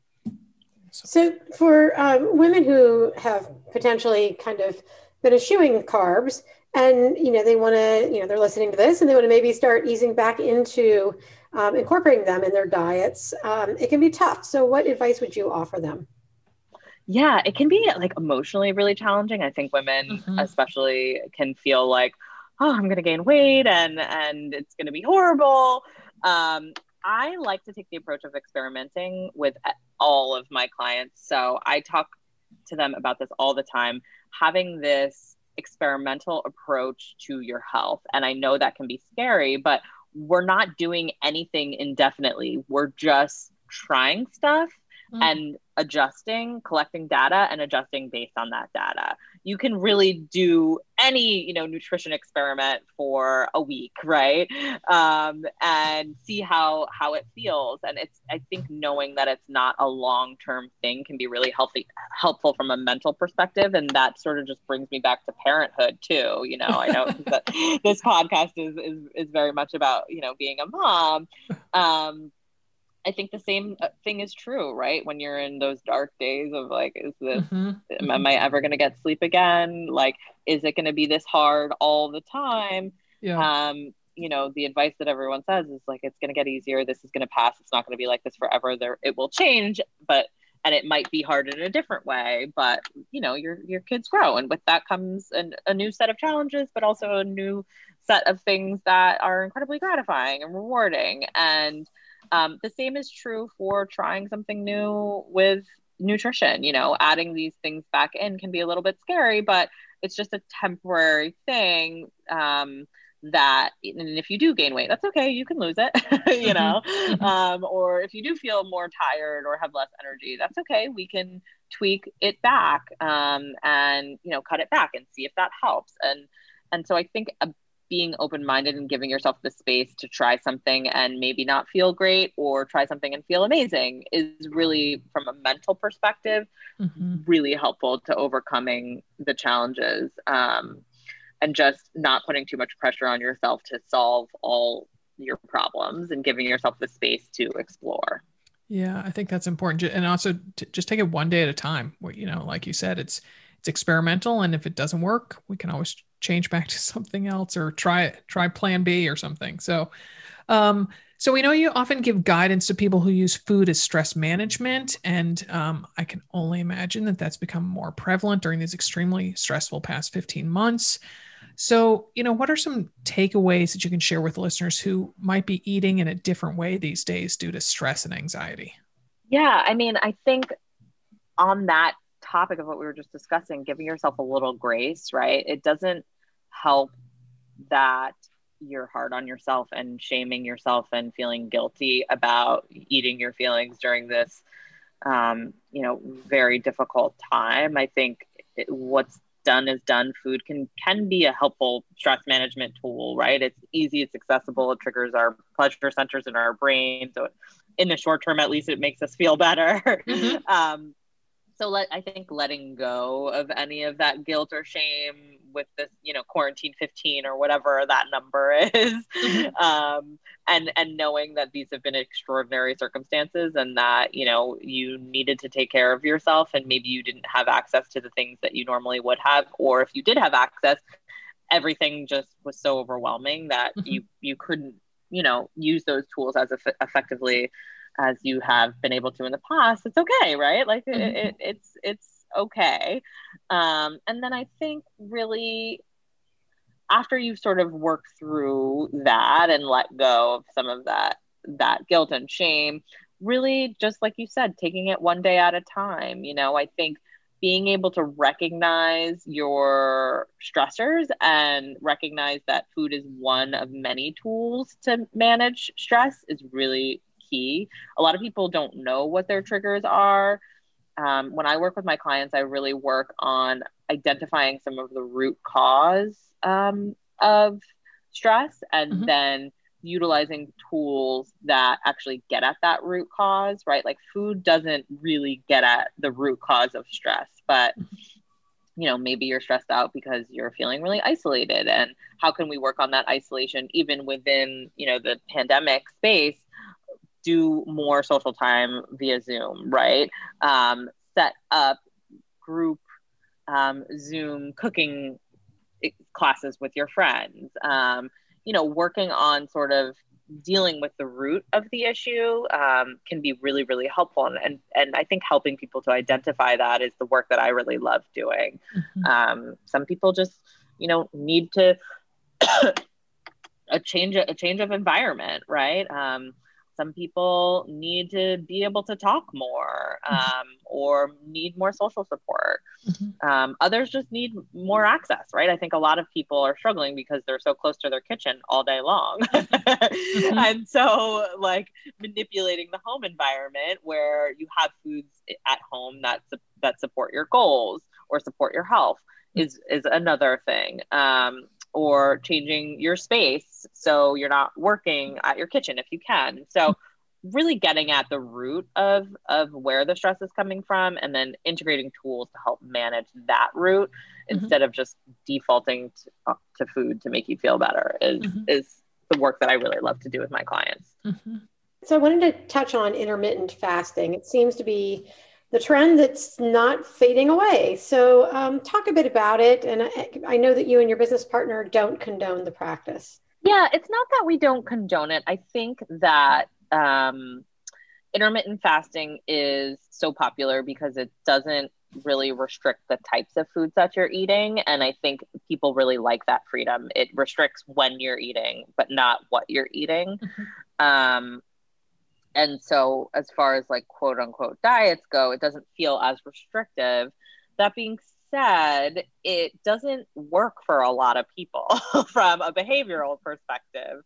So, for um, women who have potentially kind of been eschewing carbs, and you know they want to, you know, they're listening to this, and they want to maybe start easing back into um, incorporating them in their diets, um, it can be tough. So, what advice would you offer them? Yeah, it can be like emotionally really challenging. I think women, mm-hmm. especially, can feel like, oh, I'm going to gain weight, and and it's going to be horrible. Um, I like to take the approach of experimenting with all of my clients. So I talk to them about this all the time, having this experimental approach to your health. And I know that can be scary, but we're not doing anything indefinitely. We're just trying stuff mm. and adjusting, collecting data and adjusting based on that data. You can really do any, you know, nutrition experiment for a week, right? Um, and see how how it feels. And it's I think knowing that it's not a long term thing can be really healthy helpful from a mental perspective. And that sort of just brings me back to parenthood too. You know, I know that this podcast is, is is very much about you know being a mom. Um, I think the same uh, thing is true, right? When you're in those dark days of like, is this, mm-hmm. am I ever going to get sleep again? Like, is it going to be this hard all the time? Yeah. Um, you know, the advice that everyone says is like, it's going to get easier. This is going to pass. It's not going to be like this forever. There, it will change, but, and it might be hard in a different way, but you know, your, your kids grow. And with that comes an, a new set of challenges, but also a new set of things that are incredibly gratifying and rewarding. And, um, the same is true for trying something new with nutrition. You know, adding these things back in can be a little bit scary, but it's just a temporary thing. Um, that and if you do gain weight that's okay you can lose it you know mm-hmm. um, or if you do feel more tired or have less energy that's okay we can tweak it back um, and you know cut it back and see if that helps and and so i think a being open minded and giving yourself the space to try something and maybe not feel great or try something and feel amazing is really, from a mental perspective, mm-hmm. really helpful to overcoming the challenges um, and just not putting too much pressure on yourself to solve all your problems and giving yourself the space to explore. Yeah, I think that's important. And also just take it one day at a time. You know, like you said, it's it's experimental and if it doesn't work, we can always change back to something else or try try plan B or something. So um, so we know you often give guidance to people who use food as stress management, and um, I can only imagine that that's become more prevalent during these extremely stressful past 15 months. So, you know, what are some takeaways that you can share with listeners who might be eating in a different way these days due to stress and anxiety? Yeah, I mean, I think on that topic of what we were just discussing, giving yourself a little grace, right? It doesn't help that you're hard on yourself and shaming yourself and feeling guilty about eating your feelings during this um, you know very difficult time. I think it, what's done is done. Food can can be a helpful stress management tool right? It's easy it's accessible it triggers our pleasure centers in our brain. So in the short term at least it makes us feel better. Mm-hmm. um, so let i think letting go of any of that guilt or shame with this you know quarantine 15 or whatever that number is mm-hmm. um, and and knowing that these have been extraordinary circumstances and that you know you needed to take care of yourself and maybe you didn't have access to the things that you normally would have or if you did have access everything just was so overwhelming that mm-hmm. you you couldn't you know use those tools as eff- effectively as you have been able to in the past, it's okay, right? Like mm-hmm. it, it, it's it's okay. Um, and then I think really after you've sort of worked through that and let go of some of that that guilt and shame, really just like you said, taking it one day at a time. You know, I think being able to recognize your stressors and recognize that food is one of many tools to manage stress is really key. A lot of people don't know what their triggers are. Um, when I work with my clients, I really work on identifying some of the root cause um, of stress and mm-hmm. then utilizing tools that actually get at that root cause, right? Like food doesn't really get at the root cause of stress, but you know, maybe you're stressed out because you're feeling really isolated and how can we work on that isolation even within, you know, the pandemic space do more social time via Zoom, right? Um, set up group um, Zoom cooking classes with your friends. Um, you know, working on sort of dealing with the root of the issue um, can be really, really helpful. And, and, and I think helping people to identify that is the work that I really love doing. Mm-hmm. Um, some people just, you know, need to a change, a change of environment, right? Um, some people need to be able to talk more mm-hmm. um, or need more social support. Mm-hmm. Um, others just need more access, right? I think a lot of people are struggling because they're so close to their kitchen all day long. mm-hmm. And so, like, manipulating the home environment where you have foods at home that, su- that support your goals or support your health is, is another thing. Um, or changing your space so you're not working at your kitchen if you can. So really getting at the root of of where the stress is coming from and then integrating tools to help manage that root mm-hmm. instead of just defaulting to, uh, to, food to make you feel better is mm-hmm. is the work that I really love to do with my clients. Mm-hmm. So I wanted to touch on intermittent fasting. It seems to be the trend that's not fading away. So, um, talk a bit about it. And I, I, know that you and your business partner don't condone the practice. Yeah, it's not that we don't condone it. I think that um, intermittent fasting is so popular because it doesn't really restrict the types of foods that you're eating. And I think people really like that freedom. It restricts when you're eating, but not what you're eating. Mm-hmm. Um, and so as far as like quote unquote diets go it doesn't feel as restrictive. That being said it doesn't work for a lot of people from a behavioral perspective.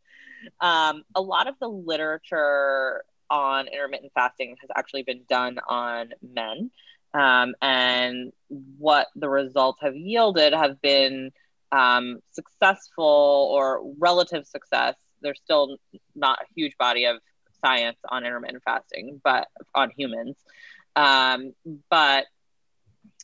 Um, a lot of the literature on intermittent fasting has actually been done on men. Um, and what the results have yielded have been um, successful or relative success. There's still not a huge body of science on intermittent fasting, but on humans. Um, but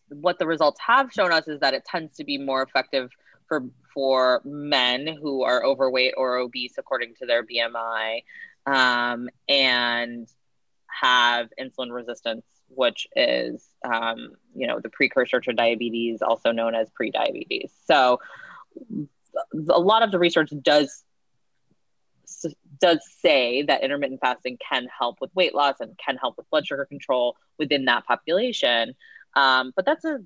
what the results have shown us is that it tends to be more effective for for men who are overweight or obese according to their BMI um, and have insulin resistance, which is um, you know the precursor to diabetes, also known as prediabetes. So a lot of the research does does say that intermittent fasting can help with weight loss and can help with blood sugar control within that population. Um, but that's a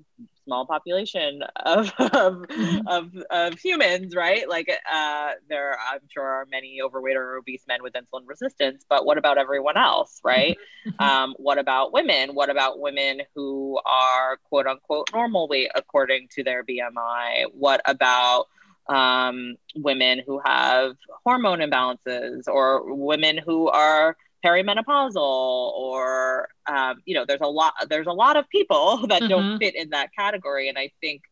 small population of of, mm-hmm. of, of humans, right? Like uh, there, I'm sure are many overweight or obese men with insulin resistance. But what about everyone else, right? Mm-hmm. Um, what about women? What about women who are quote unquote normal weight according to their BMI? What about um, women who have hormone imbalances or women who are perimenopausal or um, you know there's a lot there's a lot of people that mm-hmm. don't fit in that category and i think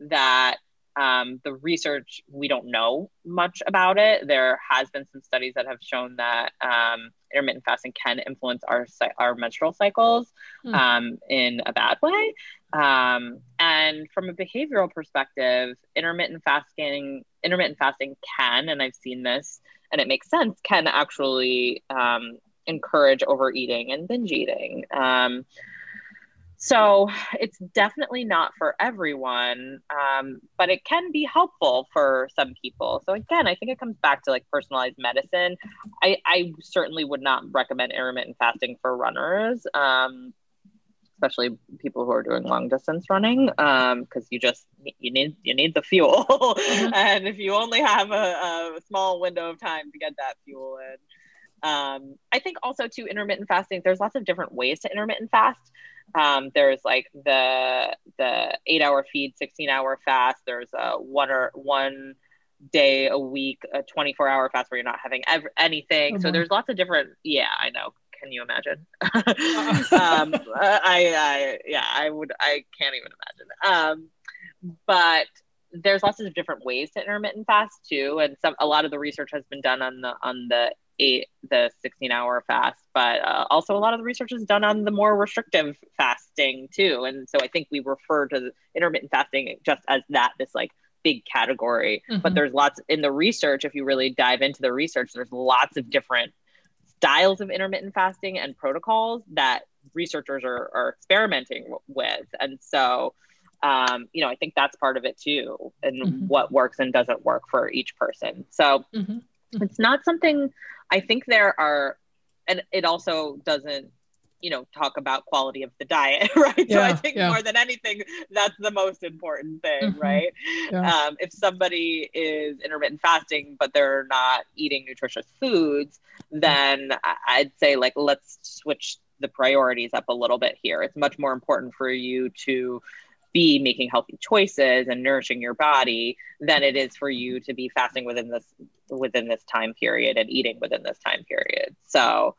that um, the research we don't know much about it there has been some studies that have shown that um, intermittent fasting can influence our our menstrual cycles mm. in a bad way um, and from a behavioral perspective intermittent fasting intermittent fasting can and i've seen this and it makes sense can actually um, encourage overeating and binge eating. Um, so it's definitely not for everyone, um, but it can be helpful for some people. So again, I think it comes back to like personalized medicine. I, I certainly would not recommend intermittent fasting for runners, um, especially people who are doing long distance running, because um, you just you need you need the fuel, mm-hmm. and if you only have a, a small window of time to get that fuel in um, I think also to intermittent fasting, there's lots of different ways to intermittent fast. Um, there's like the the eight hour feed, 16 hour fast. There's a one or one day a week, a 24 hour fast where you're not having ever, anything. Mm-hmm. So there's lots of different. Yeah, I know. Can you imagine? um, I, I, yeah, I would. I can't even imagine. Um, but there's lots of different ways to intermittent fast too, and some a lot of the research has been done on the on the eight the 16 hour fast but uh, also a lot of the research is done on the more restrictive fasting too and so i think we refer to intermittent fasting just as that this like big category mm-hmm. but there's lots in the research if you really dive into the research there's lots of different styles of intermittent fasting and protocols that researchers are, are experimenting with and so um, you know i think that's part of it too and mm-hmm. what works and doesn't work for each person so mm-hmm. it's not something I think there are, and it also doesn't, you know, talk about quality of the diet, right? Yeah, so I think yeah. more than anything, that's the most important thing, mm-hmm. right? Yeah. Um, if somebody is intermittent fasting, but they're not eating nutritious foods, then I'd say, like, let's switch the priorities up a little bit here. It's much more important for you to be making healthy choices and nourishing your body than it is for you to be fasting within this within this time period and eating within this time period so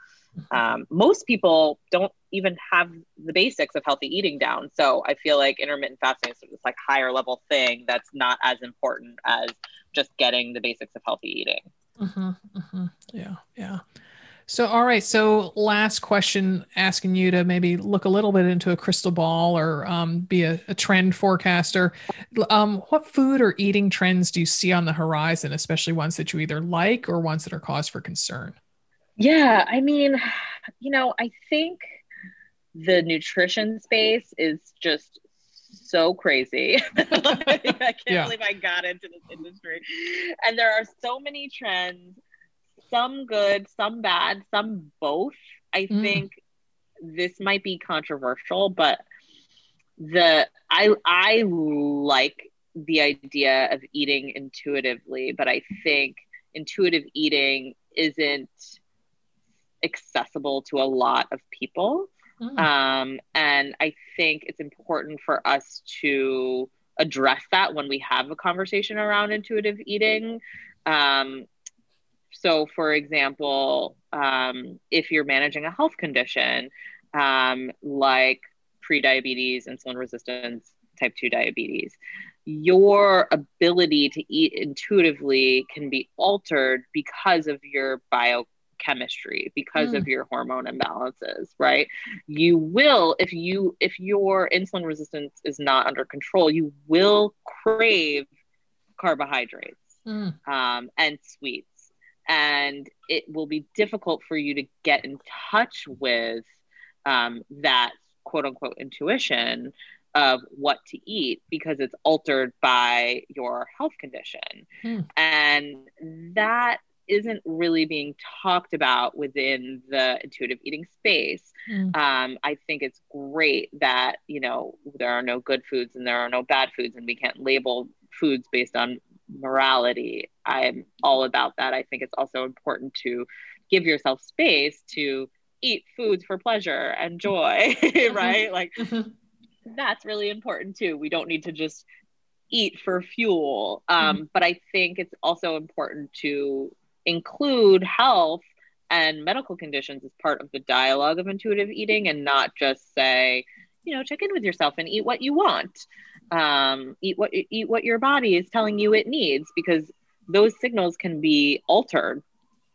um, most people don't even have the basics of healthy eating down so i feel like intermittent fasting is sort of this like higher level thing that's not as important as just getting the basics of healthy eating mm-hmm, mm-hmm. yeah yeah so, all right. So, last question asking you to maybe look a little bit into a crystal ball or um, be a, a, trend forecaster. Um, what food or eating trends do you see on the horizon, especially ones that you either like or ones that are cause for concern? Yeah. I mean, you know, I think the nutrition space is just so crazy. I can't yeah. believe I got into this industry. And there are so many trends some good, some bad, some both. I mm. think this might be controversial, but the I I like the idea of eating intuitively, but I think intuitive eating isn't accessible to a lot of people. Mm. Um, and I think it's important for us to address that when we have a conversation around intuitive eating. Um, so, for example, um, if you're managing a health condition um, like prediabetes, insulin resistance, type 2 diabetes, your ability to eat intuitively can be altered because of your biochemistry because mm. of your hormone imbalances right you will if you if your insulin resistance is not under control you will crave carbohydrates mm. um, and sweets and it will be difficult for you to get in touch with um, that quote unquote intuition of what to eat because it's altered by your health condition. Hmm. And that isn't really being talked about within the intuitive eating space. Mm. Um, I think it's great that, you know, there are no good foods and there are no bad foods, and we can't label foods based on morality. I'm all about that. I think it's also important to give yourself space to eat foods for pleasure and joy, right? Like, mm-hmm. that's really important too. We don't need to just eat for fuel. Um, mm-hmm. But I think it's also important to include health and medical conditions as part of the dialogue of intuitive eating and not just say, you know, check in with yourself and eat what you want. Um, eat what eat what your body is telling you it needs because those signals can be altered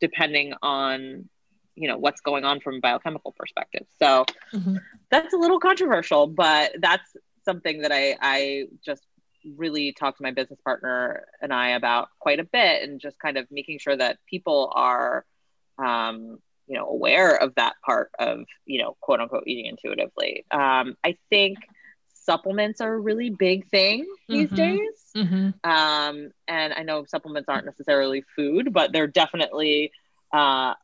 depending on you know what's going on from a biochemical perspective. So mm-hmm. that's a little controversial, but that's something that I I just really talked to my business partner and I about quite a bit, and just kind of making sure that people are, um, you know, aware of that part of you know, quote unquote, eating intuitively. Um, I think supplements are a really big thing these mm-hmm. days, mm-hmm. Um, and I know supplements aren't necessarily food, but they're definitely uh,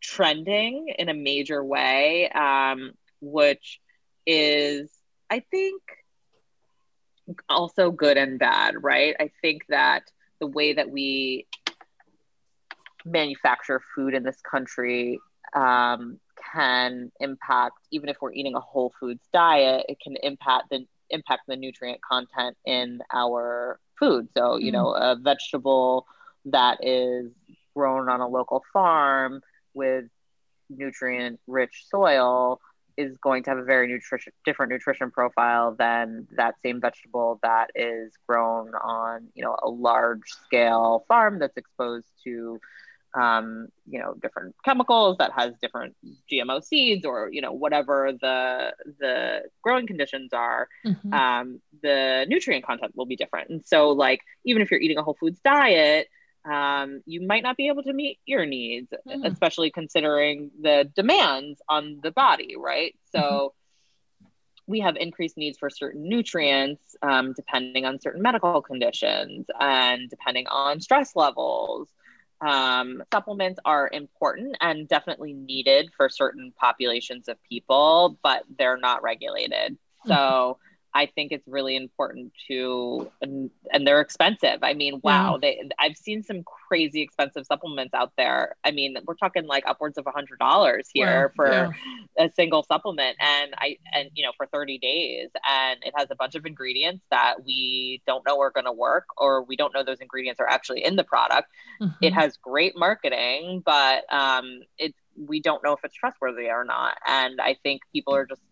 trending in a major way, um, which is, I think also good and bad, right? I think that the way that we manufacture food in this country um, can impact, even if we're eating a whole foods diet, it can impact the impact the nutrient content in our food. So, you mm. know, a vegetable that is grown on a local farm with nutrient rich soil is going to have a very nutrition different nutrition profile than that same vegetable that is grown on you know a large scale farm that's exposed to um, you know different chemicals that has different gmo seeds or you know whatever the the growing conditions are mm-hmm. um, the nutrient content will be different and so like even if you're eating a whole foods diet um, you might not be able to meet your needs, mm. especially considering the demands on the body, right? So mm-hmm. we have increased needs for certain nutrients um, depending on certain medical conditions and depending on stress levels. Um, supplements are important and definitely needed for certain populations of people, but they're not regulated. So, mm-hmm I think it's really important to, and, and they're expensive. I mean, wow, yeah. they, I've seen some crazy expensive supplements out there. I mean, we're talking like upwards of a hundred dollars here wow. for yeah. a single supplement, and I, and you know, for thirty days, and it has a bunch of ingredients that we don't know are going to work, or we don't know those ingredients are actually in the product. Mm-hmm. It has great marketing, but um, it's we don't know if it's trustworthy or not, and I think people are just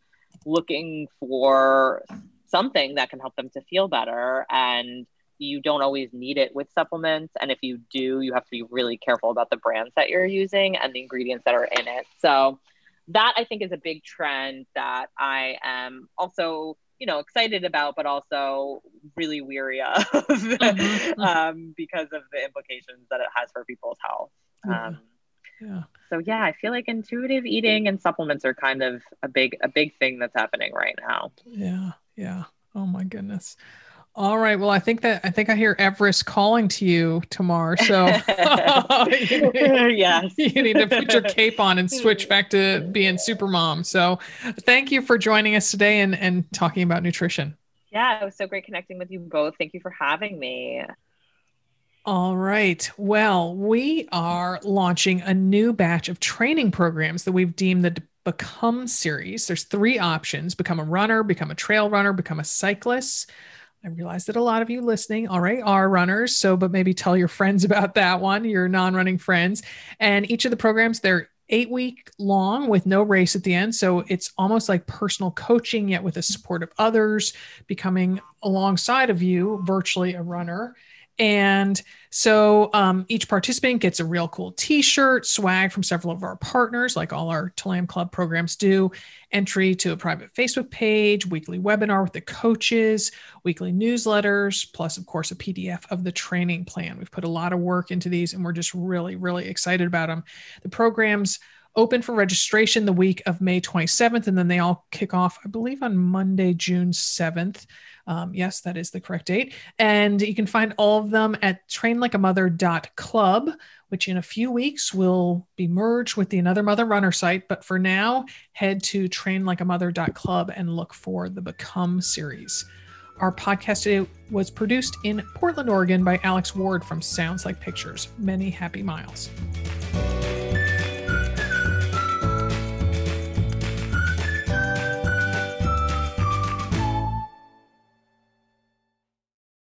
looking for something that can help them to feel better and you don't always need it with supplements and if you do you have to be really careful about the brands that you're using and the ingredients that are in it so that i think is a big trend that i am also you know excited about but also really weary of mm-hmm. mm-hmm. um, because of the implications that it has for people's health um, yeah. So yeah, I feel like intuitive eating and supplements are kind of a big a big thing that's happening right now. Yeah. Yeah. Oh my goodness. All right. Well, I think that I think I hear Everest calling to you, tomorrow. So you need, yes, you need to put your cape on and switch back to being super mom. So thank you for joining us today and, and talking about nutrition. Yeah, it was so great connecting with you both. Thank you for having me. All right. Well, we are launching a new batch of training programs that we've deemed the Become series. There's three options become a runner, become a trail runner, become a cyclist. I realize that a lot of you listening already are runners. So, but maybe tell your friends about that one, your non running friends. And each of the programs, they're eight week long with no race at the end. So it's almost like personal coaching, yet with the support of others, becoming alongside of you, virtually a runner. And so um, each participant gets a real cool t shirt, swag from several of our partners, like all our TLAM Club programs do, entry to a private Facebook page, weekly webinar with the coaches, weekly newsletters, plus, of course, a PDF of the training plan. We've put a lot of work into these and we're just really, really excited about them. The programs open for registration the week of May 27th, and then they all kick off, I believe, on Monday, June 7th. Um, yes, that is the correct date. And you can find all of them at trainlikeamother.club, which in a few weeks will be merged with the Another Mother Runner site. But for now, head to trainlikeamother.club and look for the Become series. Our podcast today was produced in Portland, Oregon by Alex Ward from Sounds Like Pictures. Many happy miles.